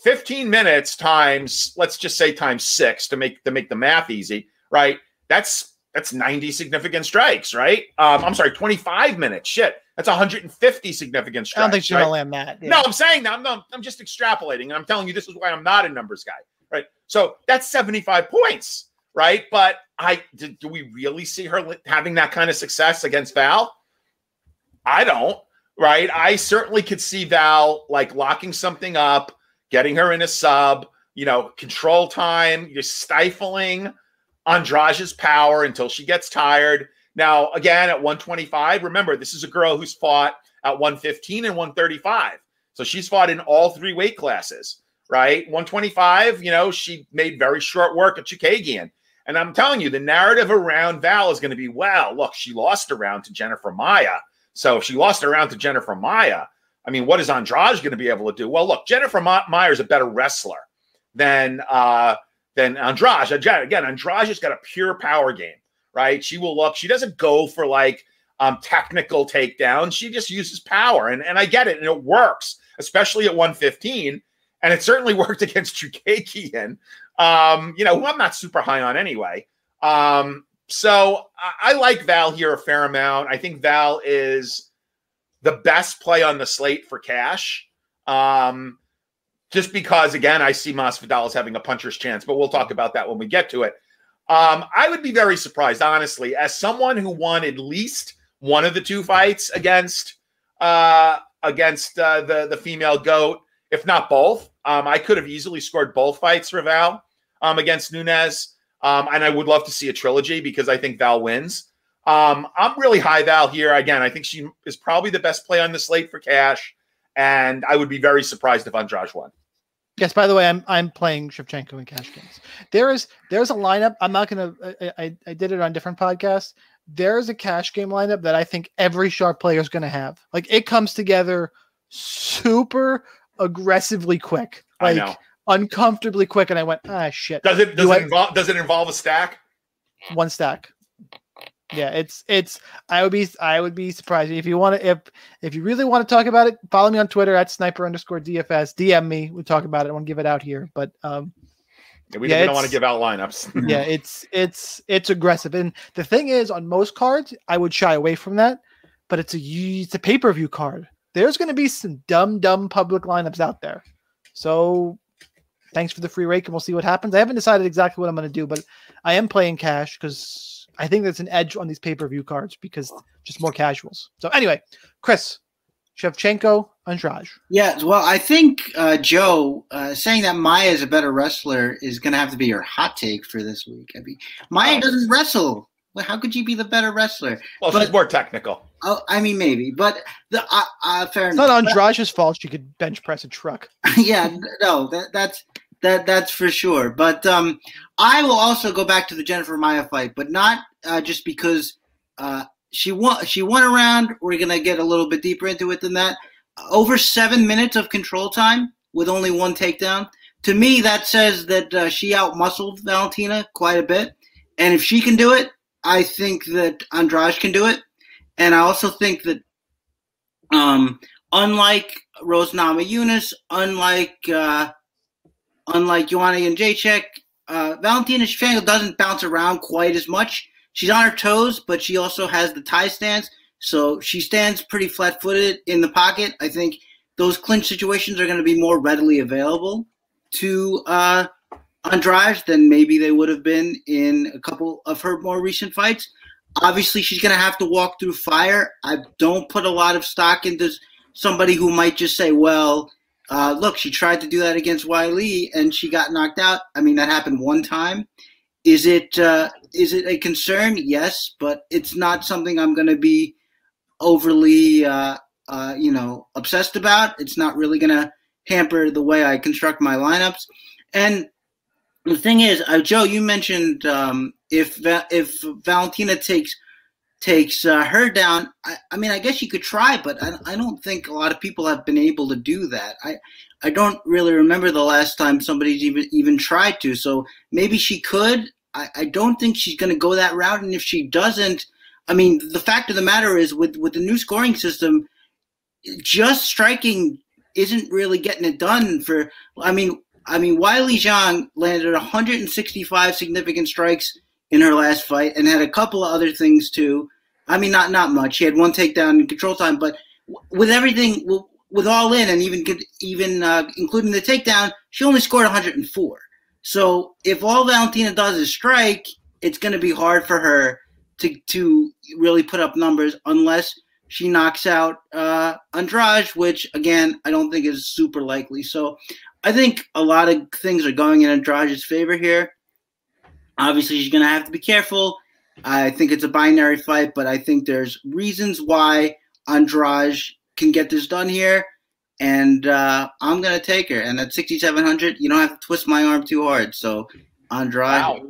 15 minutes times let's just say times 6 to make to make the math easy, right? That's that's 90 significant strikes, right? Um, I'm sorry, 25 minutes. Shit. That's 150 significant strikes. I don't think she's right? gonna land that. Yeah. No, I'm saying that. I'm, not, I'm just extrapolating, and I'm telling you this is why I'm not a numbers guy, right? So that's 75 points right? But I do, do we really see her having that kind of success against Val? I don't, right? I certainly could see Val like locking something up, getting her in a sub, you know, control time, you're stifling Andrade's power until she gets tired. Now, again, at 125, remember, this is a girl who's fought at 115 and 135. So she's fought in all three weight classes, right? 125, you know, she made very short work at Chookagian. And I'm telling you, the narrative around Val is going to be, well, look, she lost around to Jennifer Maia. So if she lost around to Jennifer Maia, I mean, what is Andrade going to be able to do? Well, look, Jennifer Ma- Maia is a better wrestler than uh, than Andrade. Again, Andrade has got a pure power game, right? She will look. She doesn't go for like um, technical takedowns. She just uses power, and and I get it, and it works, especially at 115. And it certainly worked against Chookagian, Um, you know, who I'm not super high on anyway. Um, so I, I like Val here a fair amount. I think Val is the best play on the slate for cash. Um, just because, again, I see Masvidal as having a puncher's chance, but we'll talk about that when we get to it. Um, I would be very surprised, honestly, as someone who won at least one of the two fights against uh, against uh, the the female goat, if not both. Um, I could have easily scored both fights for Val um, against Nunes. um, and I would love to see a trilogy because I think Val wins. Um, I'm really high Val here. Again, I think she is probably the best play on the slate for cash, and I would be very surprised if Andrade won. Yes. By the way, I'm I'm playing Shevchenko in cash games. There is there's a lineup. I'm not gonna. I, I, I did it on different podcasts. There is a cash game lineup that I think every sharp player is to have. Like it comes together super aggressively quick, like uncomfortably quick. And I went, ah, shit. Does it does Do it I, involve does it involve a stack? One stack. Yeah, it's it's. I would be I would be surprised if you want to if if you really want to talk about it. Follow me on Twitter at sniper underscore DFS. DM me. We'll talk about it. I won't give it out here, but um, yeah, we, yeah, don't want to give out lineups. yeah, it's it's it's aggressive, and the thing is, on most cards, I would shy away from that. But it's a it's a pay per view card. There's going to be some dumb dumb public lineups out there. So thanks for the free rake, and we'll see what happens. I haven't decided exactly what I'm going to do, but I am playing cash because I think there's an edge on these pay per view cards because just more casuals. So anyway, Chris, Shevchenko, Andrade. Yeah, well, I think uh, Joe uh, saying that Maia is a better wrestler is going to have to be your hot take for this week. I mean, Maia oh. doesn't wrestle. Well, how could you be the better wrestler? Well, but, she's more technical. Oh, I mean, maybe, but the uh, uh, fair it's enough. not Andrade's fault. She could bench press a truck. yeah, no, that, that's that that's for sure. But um, I will also go back to the Jennifer Maia fight, but not uh, just because uh, she won. She won around. We're gonna get a little bit deeper into it than that. Over seven minutes of control time with only one takedown. To me, that says that uh, she outmuscled Valentina quite a bit. And if she can do it, I think that Andrade can do it. And I also think that, um, unlike Rose Namajunas, unlike uh, unlike Joanna Jędrzejczyk, uh, Valentina Shevchenko doesn't bounce around quite as much. She's on her toes, but she also has the Thai stance, so she stands pretty flat-footed in the pocket. I think those clinch situations are going to be more readily available to uh, Andrade than maybe they would have been in a couple of her more recent fights. Obviously, she's going to have to walk through fire. I don't put a lot of stock into somebody who might just say, "Well, uh, look, she tried to do that against Weili and she got knocked out. I mean, that happened one time. Is it uh, is it a concern? Yes, but it's not something I'm going to be overly uh, uh, you know obsessed about. It's not really going to hamper the way I construct my lineups. And the thing is, uh, Joe, you mentioned um, if if Valentina takes takes uh, her down. I, I, mean, I guess you could try, but I, I, don't think a lot of people have been able to do that. I I don't really remember the last time somebody's even even tried to. So maybe she could. I, I don't think she's going to go that route, and if she doesn't, I mean, the fact of the matter is, with with the new scoring system, just striking isn't really getting it done. For I mean, I mean, Weili Zhang landed 165 significant strikes in her last fight and had a couple of other things too. I mean, not not much. She had one takedown in control time, but with everything, with all in, and even even uh, including the takedown, she only scored 104. So if all Valentina does is strike, it's going to be hard for her to to really put up numbers unless she knocks out uh, Andrade, which again I don't think is super likely. So I think a lot of things are going in Andrade's favor here. Obviously, she's going to have to be careful. I think it's a binary fight, but I think there's reasons why Andrade can get this done here, and uh, I'm going to take her. And at 6,700, you don't have to twist my arm too hard. So Andrade, wow.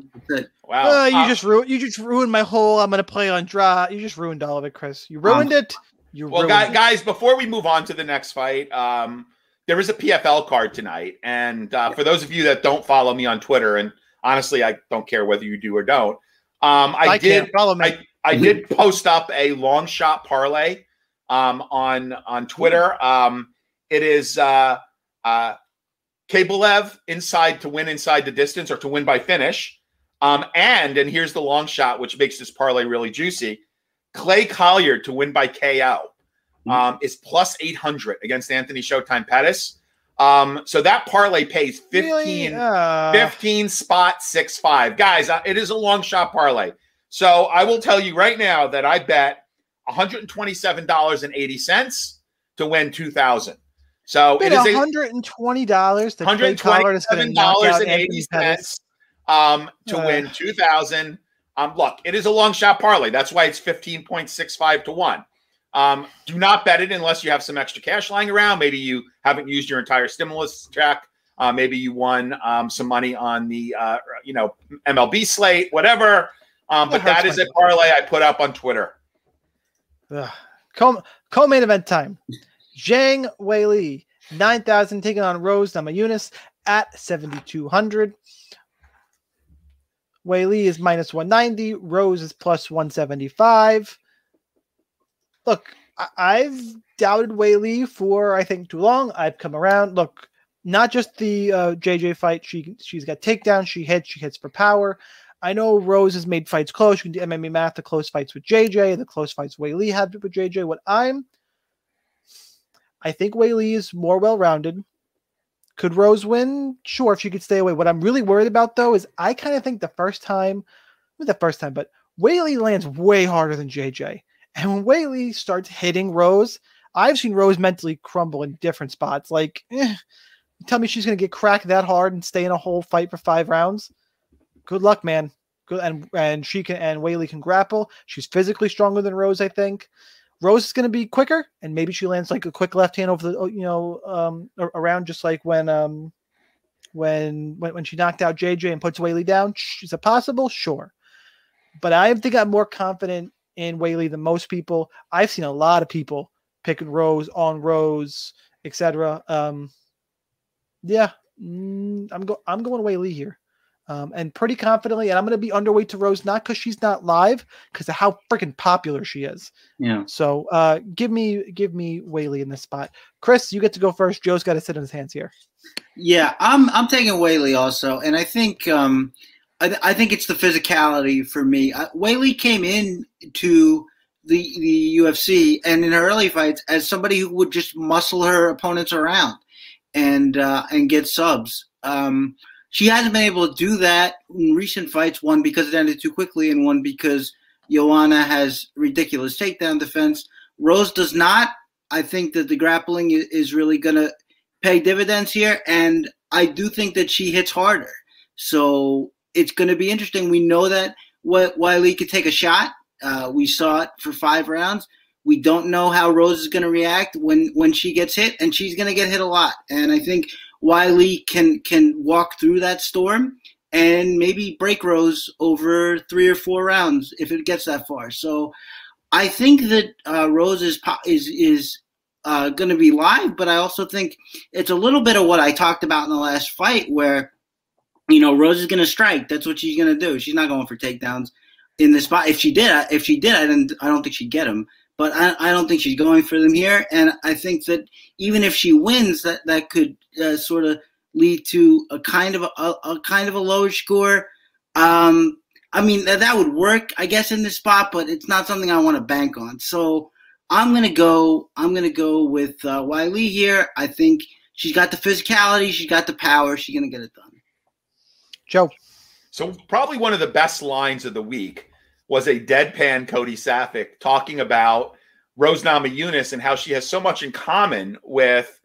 Wow. Uh, you uh, just ruined you just ruined my whole I'm gonna play Andrade. You just ruined all of it, Chris. You ruined um, it. You well, guys, it. guys, before we move on to the next fight, um, there is a PFL card tonight, and uh, for those of you that don't follow me on Twitter and honestly, I don't care whether you do or don't. Um, I, I did follow me. I, I did post up a long shot parlay um, on on Twitter. Um, it is uh, uh, Kabelev inside to win inside the distance or to win by finish. Um, and and here's the long shot, which makes this parlay really juicy. Clay Collard to win by KO um, is plus 800 against Anthony Showtime Pettis. Um, so that parlay pays 15, Really? Uh, 15 spot six five. Guys, uh, it is a long shot parlay. So I will tell you right now that I bet $127.80 to win 2000. So it is $120 to Clay Collard is going to knock out Anthony Pettis. $127.80 um, to Uh. win 2000. Um, look, it is a long shot parlay. That's why it's 15.65 to 1. Um, do not bet it unless you have some extra cash lying around. Maybe you haven't used your entire stimulus check. Uh, maybe you won um, some money on the uh, you know MLB slate, whatever. Um, but That that is a parlay I put up on Twitter. Ugh. Co- co-main event time. Zhang Weili, 9,000 taking on Rose Namajunas at 7,200. Weili is minus 190. Rose is plus 175. Look, I- I've doubted Weili for, I think, too long. I've come around. Look, not just the uh, JJ fight. She she's got takedown. She hits. She hits for power. I know Rose has made fights close. You can do MMA math, the close fights with JJ, the close fights Weili had with JJ. What I'm, I think Weili is more well rounded. Could Rose win? Sure, if she could stay away. What I'm really worried about though is I kind of think the first time, not the first time, but Weili lands way harder than JJ. And when Weili starts hitting Rose, I've seen Rose mentally crumble in different spots. Like, eh, tell me she's going to get cracked that hard and stay in a whole fight for five rounds. Good luck, man. Good, and and she can and Weili can grapple. She's physically stronger than Rose, I think. Rose is going to be quicker, and maybe she lands like a quick left hand over the oh, you know um around just like when um when when when she knocked out JJ and puts Weili down. Is it possible? Sure, but I think I'm more confident in Weili than most people. I've seen a lot of people picking Rose on Rose, etc. Um, yeah, mm, I'm go I'm going Weili here. Um, and pretty confidently, and I'm going to be underweight to Rose, not because she's not live, because of how freaking popular she is. Yeah. So, uh, give me, give me Weili in this spot. Chris, you get to go first. Joe's got to sit in his hands here. Yeah, I'm I'm taking Weili also, and I think um, I, I think it's the physicality for me. Uh, Weili came in to the the UFC and in her early fights as somebody who would just muscle her opponents around and uh, and get subs. Um, she hasn't been able to do that in recent fights. One because it ended too quickly, and one because Joanna has ridiculous takedown defense. Rose does not. I think that the grappling is really going to pay dividends here, and I do think that she hits harder. So it's going to be interesting. We know that what Weili could take a shot. Uh, we saw it for five rounds. We don't know how Rose is going to react when when she gets hit, and she's going to get hit a lot. And I think Weili can can walk through that storm and maybe break Rose over three or four rounds if it gets that far. So I think that uh, Rose is is is uh, going to be live, but I also think it's a little bit of what I talked about in the last fight, where you know Rose is going to strike. That's what she's going to do. She's not going for takedowns in the spot. If she did, if she did, I didn't. I don't think she'd get them. But I, I don't think she's going for them here, and I think that even if she wins, that that could uh, sort of lead to a kind of a, a, kind of a low score. Um, I mean that, that would work, I guess, in this spot, but it's not something I want to bank on. So I'm gonna go. I'm gonna go with uh, Weili here. I think she's got the physicality, she's got the power. She's gonna get it done. Joe, So probably one of the best lines of the week was a deadpan Cody Sapphic talking about Rose Namajunas and how she has so much in common with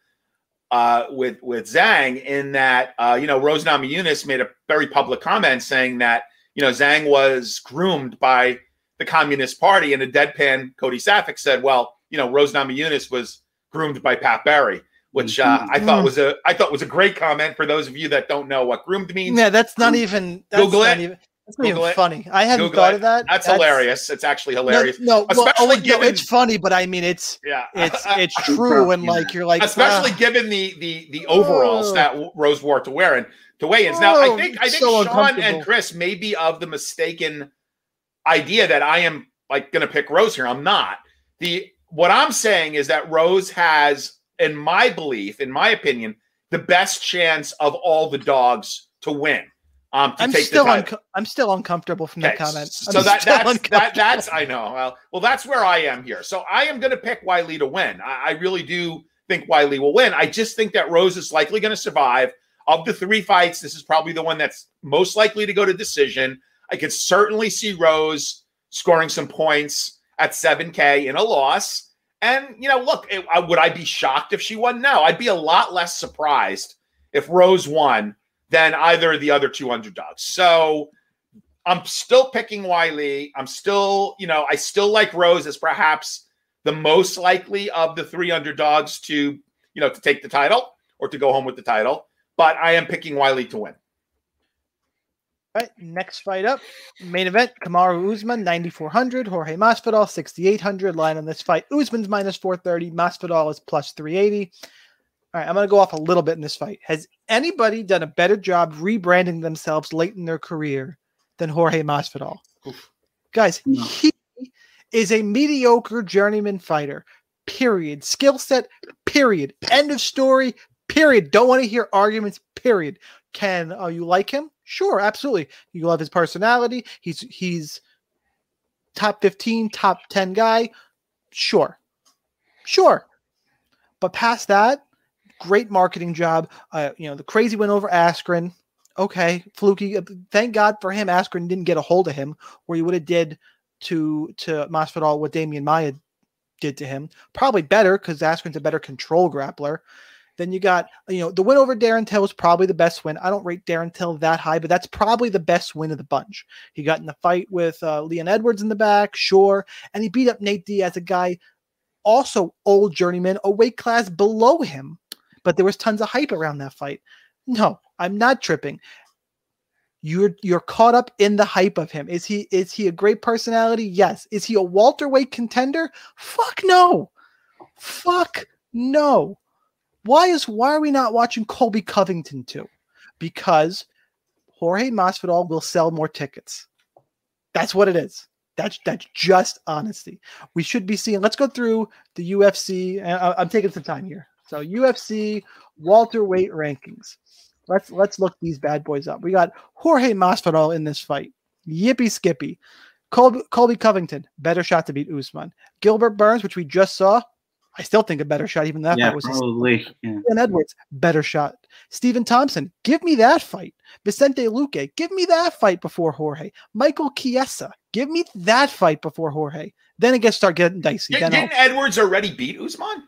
uh, with with Zhang in that uh, you know Rose Namajunas made a very public comment saying that you know Zhang was groomed by the Communist Party, and a deadpan Cody Sapphic said, well, you know Rose Namajunas was groomed by Pat Barry, which uh, I thought Mhm. was a I thought was a great comment for those of you that don't know what groomed means. yeah, that's not even that's Google not it. even that's not Google even it. funny. I hadn't Google thought it. of that. That's, hilarious. It's actually hilarious. no, well, Especially oh, no, given- it's funny, but I mean, it's yeah, it's it's true, and like you're like, especially ah, given the the the overalls Oh. that Rose wore to wear and to weigh-ins. Now, I Oh, think I think so Sean and Chris may be of the mistaken idea that I am like going to pick Rose here. I'm not. The what I'm saying is that Rose has, in my belief, in my opinion, the best chance of all the dogs to win. Um, to I'm still unco- I'm still uncomfortable from that Okay, comment. So I'm that that's that, that's I know. Well, well, that's where I am here. So I am going to pick Weili to win. I, I really do think Weili will win. I just think that Rose is likely going to survive. Of the three fights, this is probably the one that's most likely to go to decision. I could certainly see Rose scoring some points at 7K in a loss. And, you know, look, it, uh, would I be shocked if she won? No, I'd be a lot less surprised if Rose won than either of the other two underdogs. So I'm still picking Weili. I'm still, you know, I still like Rose as perhaps the most likely of the three underdogs to, you know, to take the title or to go home with the title. But I am picking Weili to win. All right, next fight up, main event: Kamaru Usman, 9400, Jorge Masvidal, 6800. Line on this fight: Usman's minus 430, Masvidal is plus 380. All right, I'm going to go off a little bit in this fight. Has anybody done a better job rebranding themselves late in their career than Jorge Masvidal? Guys, No. he is a mediocre journeyman fighter. Period. Skill set. Period. End of story. Period. Don't want to hear arguments. Period. Can uh, you like him? Sure, absolutely. You love his personality. He's he's top 15, top 10 guy. Sure. Sure. But past that, great marketing job. Uh, you know, the crazy win over Askren. Okay, fluky. Uh, Thank God for him. Askren didn't get a hold of him, where he would have did to to Masvidal what Damian Maia did to him. Probably better because Askren's a better control grappler. Then you got, you know, the win over Darren Till was probably the best win. I don't rate Darren Till that high, but that's probably the best win of the bunch. He got in the fight with uh, Leon Edwards in the back, sure, and he beat up Nate Diaz, a guy also old journeyman, a weight class below him. But there was tons of hype around that fight. No, I'm not tripping. You're you're caught up in the hype of him. Is he is he a great personality? Yes. Is he a welterweight contender? Fuck no. Fuck no. Why is why are we not watching Colby Covington too? Because Jorge Masvidal will sell more tickets. That's what it is. That's that's just honesty. We should be seeing. Let's go through the UFC. And I- I'm taking some time here. So UFC welterweight rankings. Let's let's look these bad boys up. We got Jorge Masvidal in this fight. Yippee skippy. Colby, Colby Covington, better shot to beat Usman. Gilbert Burns, which we just saw, I still think a better shot. Even that yeah, fight was a probably. Yeah. Leon Edwards, better shot. Stephen Thompson, give me that fight. Vicente Luque, give me that fight before Jorge. Michael Chiesa, give me that fight before Jorge. Then it gets start getting dicey. Did, Then I'll- didn't Edwards already beat Usman?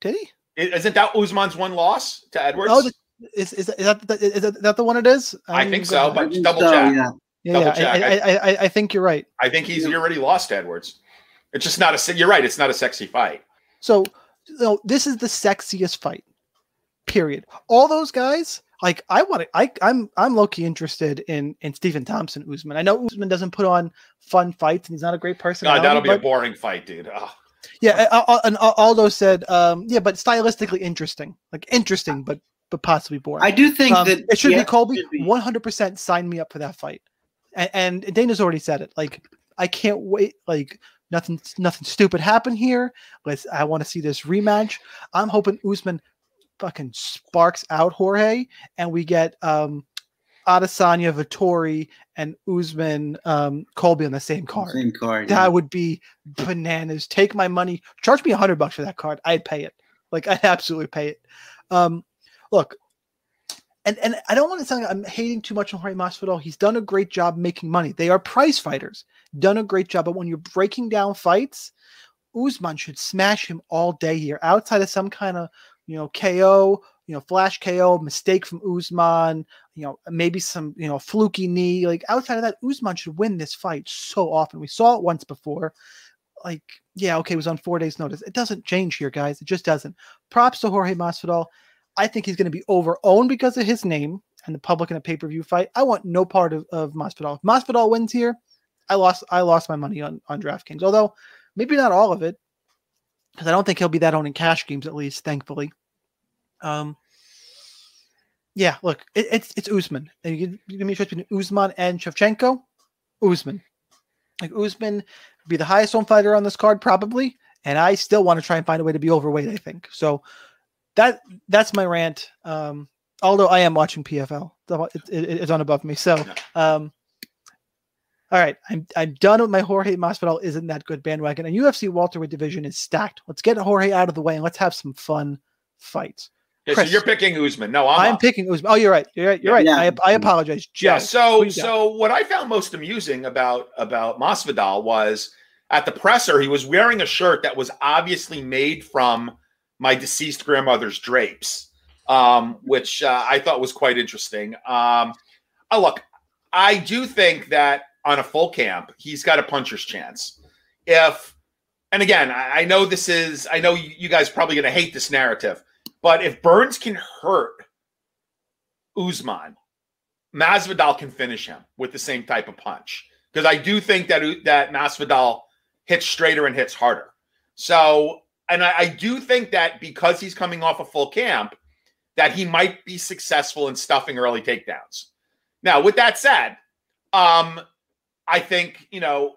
did he? I- Isn't that Usman's one loss to Edwards? Oh, the, is, is, is, that, the- is, that- is that the one it is? I didn't think so, but double so, check. yeah. yeah, yeah. I, I, I, I think you're right. I think he's he already lost to Edwards. It's just not a. se- You're right. It's not a sexy fight. So, no, this is the sexiest fight. Period. All those guys, like I want to, I I'm I'm low key interested in in Stephen Thompson Usman. I know Usman doesn't put on fun fights and he's not a great person. God, that'll be a boring fight, dude. Ugh. Yeah, and Al- Aldo said, um, yeah, but stylistically interesting, like interesting, but but possibly boring. I do think Um, that it should yeah, be Colby. One hundred percent, sign me up for that fight. And, and Dana's already said it. Like I can't wait. Like nothing, nothing stupid happened here. Let's. I want to see this rematch. I'm hoping Usman fucking sparks out Jorge, and we get um, Adesanya, Vettori, and Usman, um, Colby on the same card. Same card. yeah. That would be bananas. Take my money. Charge me a hundred bucks for that card. I'd pay it. Like I'd absolutely pay it. Um, look, and and I don't want to sound like I'm hating too much on Jorge Masvidal. He's done a great job making money. They are prize fighters. Done a great job. But when you're breaking down fights, Usman should smash him all day here. Outside of some kind of you know KO, you know flash KO mistake from Usman, you know maybe some you know fluky knee. Like outside of that, Usman should win this fight so often. We saw it once before. Like yeah, okay, it was on four days' notice. It doesn't change here, guys. It just doesn't. Props to Jorge Masvidal. I think he's going to be over-owned because of his name and the public in a pay-per-view fight. I want no part of, of Masvidal. If Masvidal wins here, I lost I lost my money on on DraftKings. Although maybe not all of it, because I don't think he'll be that owning cash games at least. Thankfully, um, yeah. Look, it, it's it's Usman. And you give me a choice between Usman and Shevchenko. Usman, like Usman, be the highest owned fighter on this card probably, and I still want to try and find a way to be overweight. I think so. That that's my rant. Um, although I am watching PFL, it, it, it's on above me. So, um, all right, I'm I'm done with my Jorge Masvidal isn't that good bandwagon. And UFC welterweight division is stacked. Let's get Jorge out of the way and let's have some fun fights. Okay, so you're picking Usman. No, I'm, I'm picking Usman. Oh, you're right. You're right. You're yeah. right. I, I apologize. Joe, yeah. So so what I found most amusing about about Masvidal was at the presser he was wearing a shirt that was obviously made from my deceased grandmother's drapes, um, which uh, I thought was quite interesting. Um, oh, look, I do think that on a full camp, he's got a puncher's chance. If, and again, I, I know this is, I know you, guys probably going to hate this narrative, but if Burns can hurt Usman, Masvidal can finish him with the same type of punch because I do think that that Masvidal hits straighter and hits harder. So, and I, I do think that because he's coming off a full camp, that he might be successful in stuffing early takedowns. Now, with that said, um, I think, you know,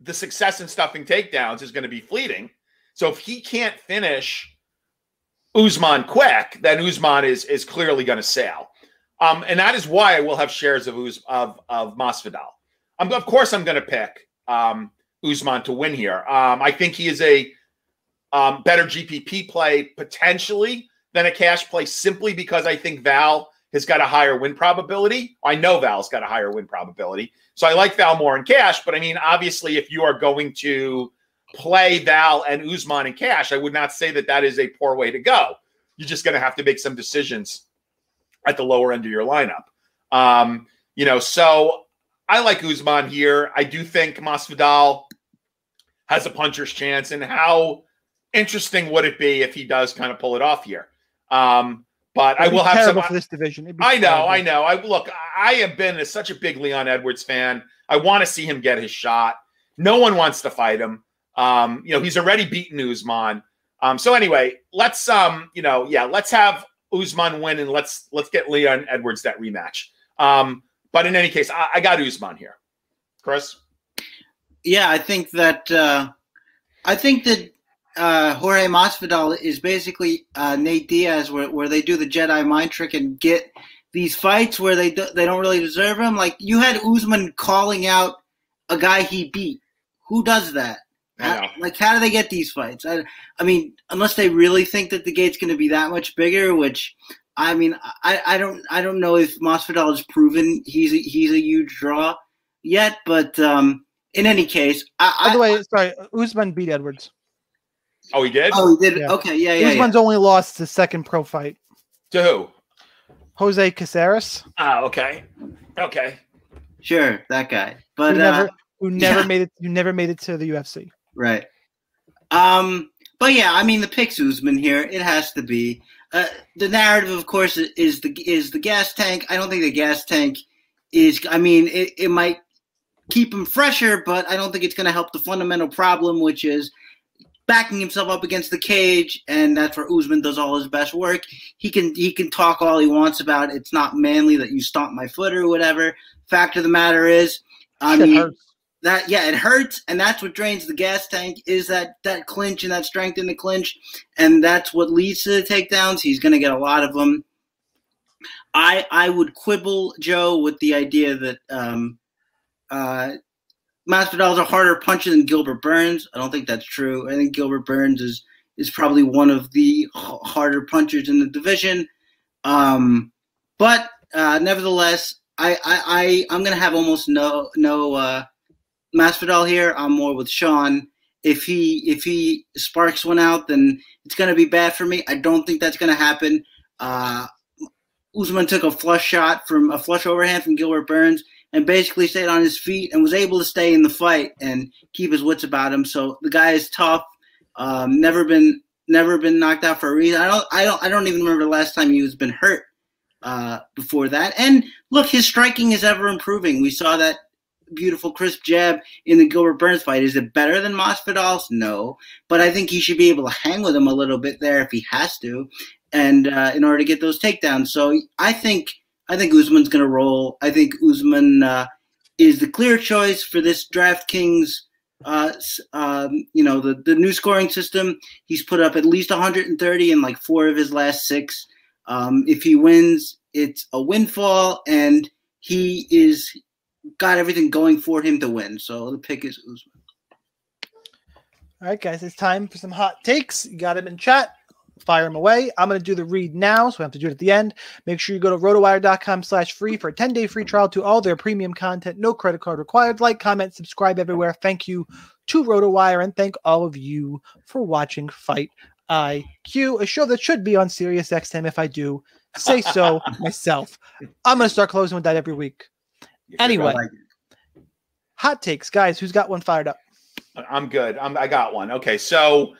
the success in stuffing takedowns is going to be fleeting. So if he can't finish Usman quick, then Usman is is clearly going to sail. Um, and that is why I will have shares of Uz, of of Masvidal. Um, of course, I'm going to pick um, Usman to win here. Um, I think he is a um, better GPP play potentially than a cash play, simply because I think Val has got a higher win probability. I know Val's got a higher win probability. So I like Val more in cash. But I mean, obviously, if you are going to play Val and Usman in cash, I would not say that that is a poor way to go. You're just going to have to make some decisions at the lower end of your lineup. Um, you know, so I like Usman here. I do think Masvidal has a puncher's chance. And how interesting would it be if he does kind of pull it off here? Um, but It'd I will have some for this division. I know, terrible. I know. I look. I have been a, such a big Leon Edwards fan. I want to see him get his shot. No one wants to fight him. Um, you know, he's already beaten Usman. Um, so anyway, let's um, you know, yeah, let's have Usman win and let's let's get Leon Edwards that rematch. Um, but in any case, I, I got Usman here. Chris? Yeah, I think that uh, I think that uh, Jorge Masvidal is basically uh, Nate Diaz, where, where they do the Jedi mind trick and get these fights where they do, they don't really deserve them. Like you had Usman calling out a guy he beat. Who does that? How, like how do they get these fights? I, I mean, unless they really think that the gate's going to be that much bigger, which I mean, I, I don't I don't know if Masvidal has proven he's a, he's a huge draw yet, but um, in any case, I, by the way, sorry, Usman beat Edwards. Oh, he did. Oh, he did. Yeah. Okay, yeah, yeah. Usman's yeah. only lost the second pro fight. To who? Jose Caceres. Ah, okay, okay, sure, that guy. But who never, uh, who never yeah. made it, who never made it to the UFC. Right. Um. But yeah, I mean, the pick's Usman here. It has to be. Uh, the narrative, of course, is the is the gas tank. I don't think the gas tank is. I mean, it, it might keep him fresher, but I don't think it's going to help the fundamental problem, which is backing himself up against the cage, and that's where Usman does all his best work. He can he can talk all he wants about it's not manly that you stomp my foot or whatever. Fact of the matter is, I mean hurts. that yeah, it hurts, and that's what drains the gas tank is that that clinch and that strength in the clinch, and that's what leads to the takedowns. He's going to get a lot of them. I I would quibble Joe with the idea that um, uh, Masvidal is a harder puncher than Gilbert Burns. I don't think that's true. I think Gilbert Burns is is probably one of the harder punchers in the division. Um, but uh, nevertheless, I, I, I I'm gonna have almost no no uh, Masvidal here. I'm more with Sean. If he if he sparks one out, then it's gonna be bad for me. I don't think that's gonna happen. Uh, Usman took a flush shot from a flush overhand from Gilbert Burns and basically stayed on his feet and was able to stay in the fight and keep his wits about him. So the guy is tough. Um, never been never been knocked out for a reason. I don't I don't I don't even remember the last time he was been hurt uh, before that. And look, his striking is ever improving. We saw that beautiful crisp jab in the Gilbert Burns fight. Is it better than Masvidal's? No, but I think he should be able to hang with him a little bit there if he has to, and uh, in order to get those takedowns. So I think I think Usman's going to roll. I think Usman uh, is the clear choice for this DraftKings uh, um, you know, the, the new scoring system. He's put up at least 130 in like four of his last six. Um, if he wins, it's a windfall, and he is got everything going for him to win. So the pick is Usman. All right, guys, it's time for some hot takes. You got him in chat. Fire them away. I'm going to do the read now, so we have to do it at the end. Make sure you go to rotowire.com slash free for a 10-day free trial to all their premium content. No credit card required. Like, comment, subscribe everywhere. Thank you to RotoWire, and thank all of you for watching Fight IQ, a show that should be on Sirius XM if I do say so myself. I'm going to start closing with that every week. Anyway, hot takes. Guys, who's got one fired up? I'm good. I'm, I got one. Okay, so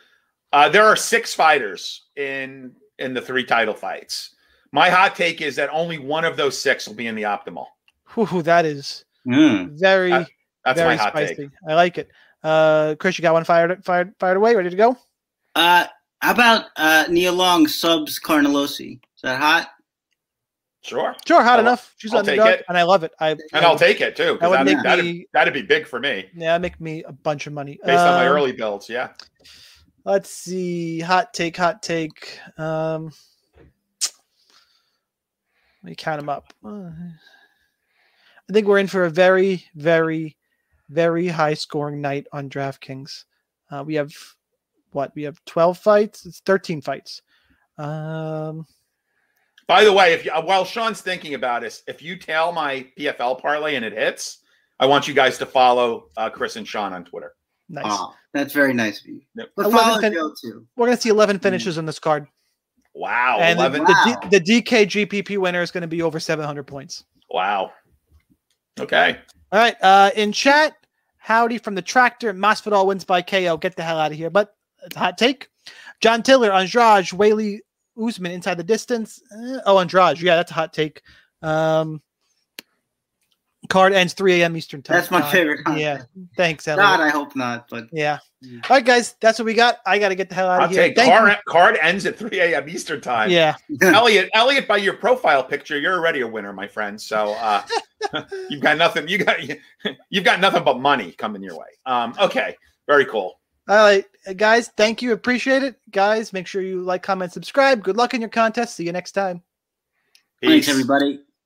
uh, there are six fighters in in the three title fights. My hot take is that only one of those six will be in the optimal. Whew, that is Mm. very, That- That's very my hot spicy. take. I like it. Uh, Chris, you got one fired, fired, fired away. Ready to go? Uh, how about uh, Na Liang subs Carnelossi? Is that hot? Sure, Sure, hot I'll- enough. She's I'll underdog, take it. and I love it. I and I'll take it too That would because make that'd, that'd, me- that'd be big for me yeah, make me a bunch of money based on my Um, early builds. Yeah, Let's see. Hot take, hot take. Um, let me count them up. I think we're in for a very, very, very high scoring night on DraftKings. Uh, we have what? We have 12 fights. It's 13 fights. Um, By the way, if you, while Sean's thinking about this, if you tell my PFL parlay and it hits, I want you guys to follow uh, Chris and Sean on Twitter. Nice. Oh, that's very nice of you. Yep. But I love follow it Joe too. We're going to see 11 finishes in this card. Wow, and the, eleven. the, Wow. D, the DK GPP winner is going to be over 700 points. Wow. Okay. All right. Uh, in chat, Howdy from the tractor. Masvidal wins by KO. Get the hell out of here. But it's a hot take. John Tiller, Andrade, Weili Usman inside the distance. Uh, oh, Andrade. Yeah, that's a hot take. Um, card ends 3 a.m. Eastern time. That's my Uh, favorite. Yeah. Thanks, God, Elliot. I hope not. But Yeah. Mm. All right, guys. That's what we got. I got to get the hell out I'll of here. Thank card, card ends at 3 a.m. Eastern time. Yeah. Elliot, Elliot, by your profile picture, you're already a winner, my friend. So uh, you've got nothing. You got you've got nothing but money coming your way. Um, okay, very cool. All right, uh, guys. Thank you. Appreciate it. Guys, make sure you like, comment, subscribe. Good luck in your contest. See you next time. thanks everybody.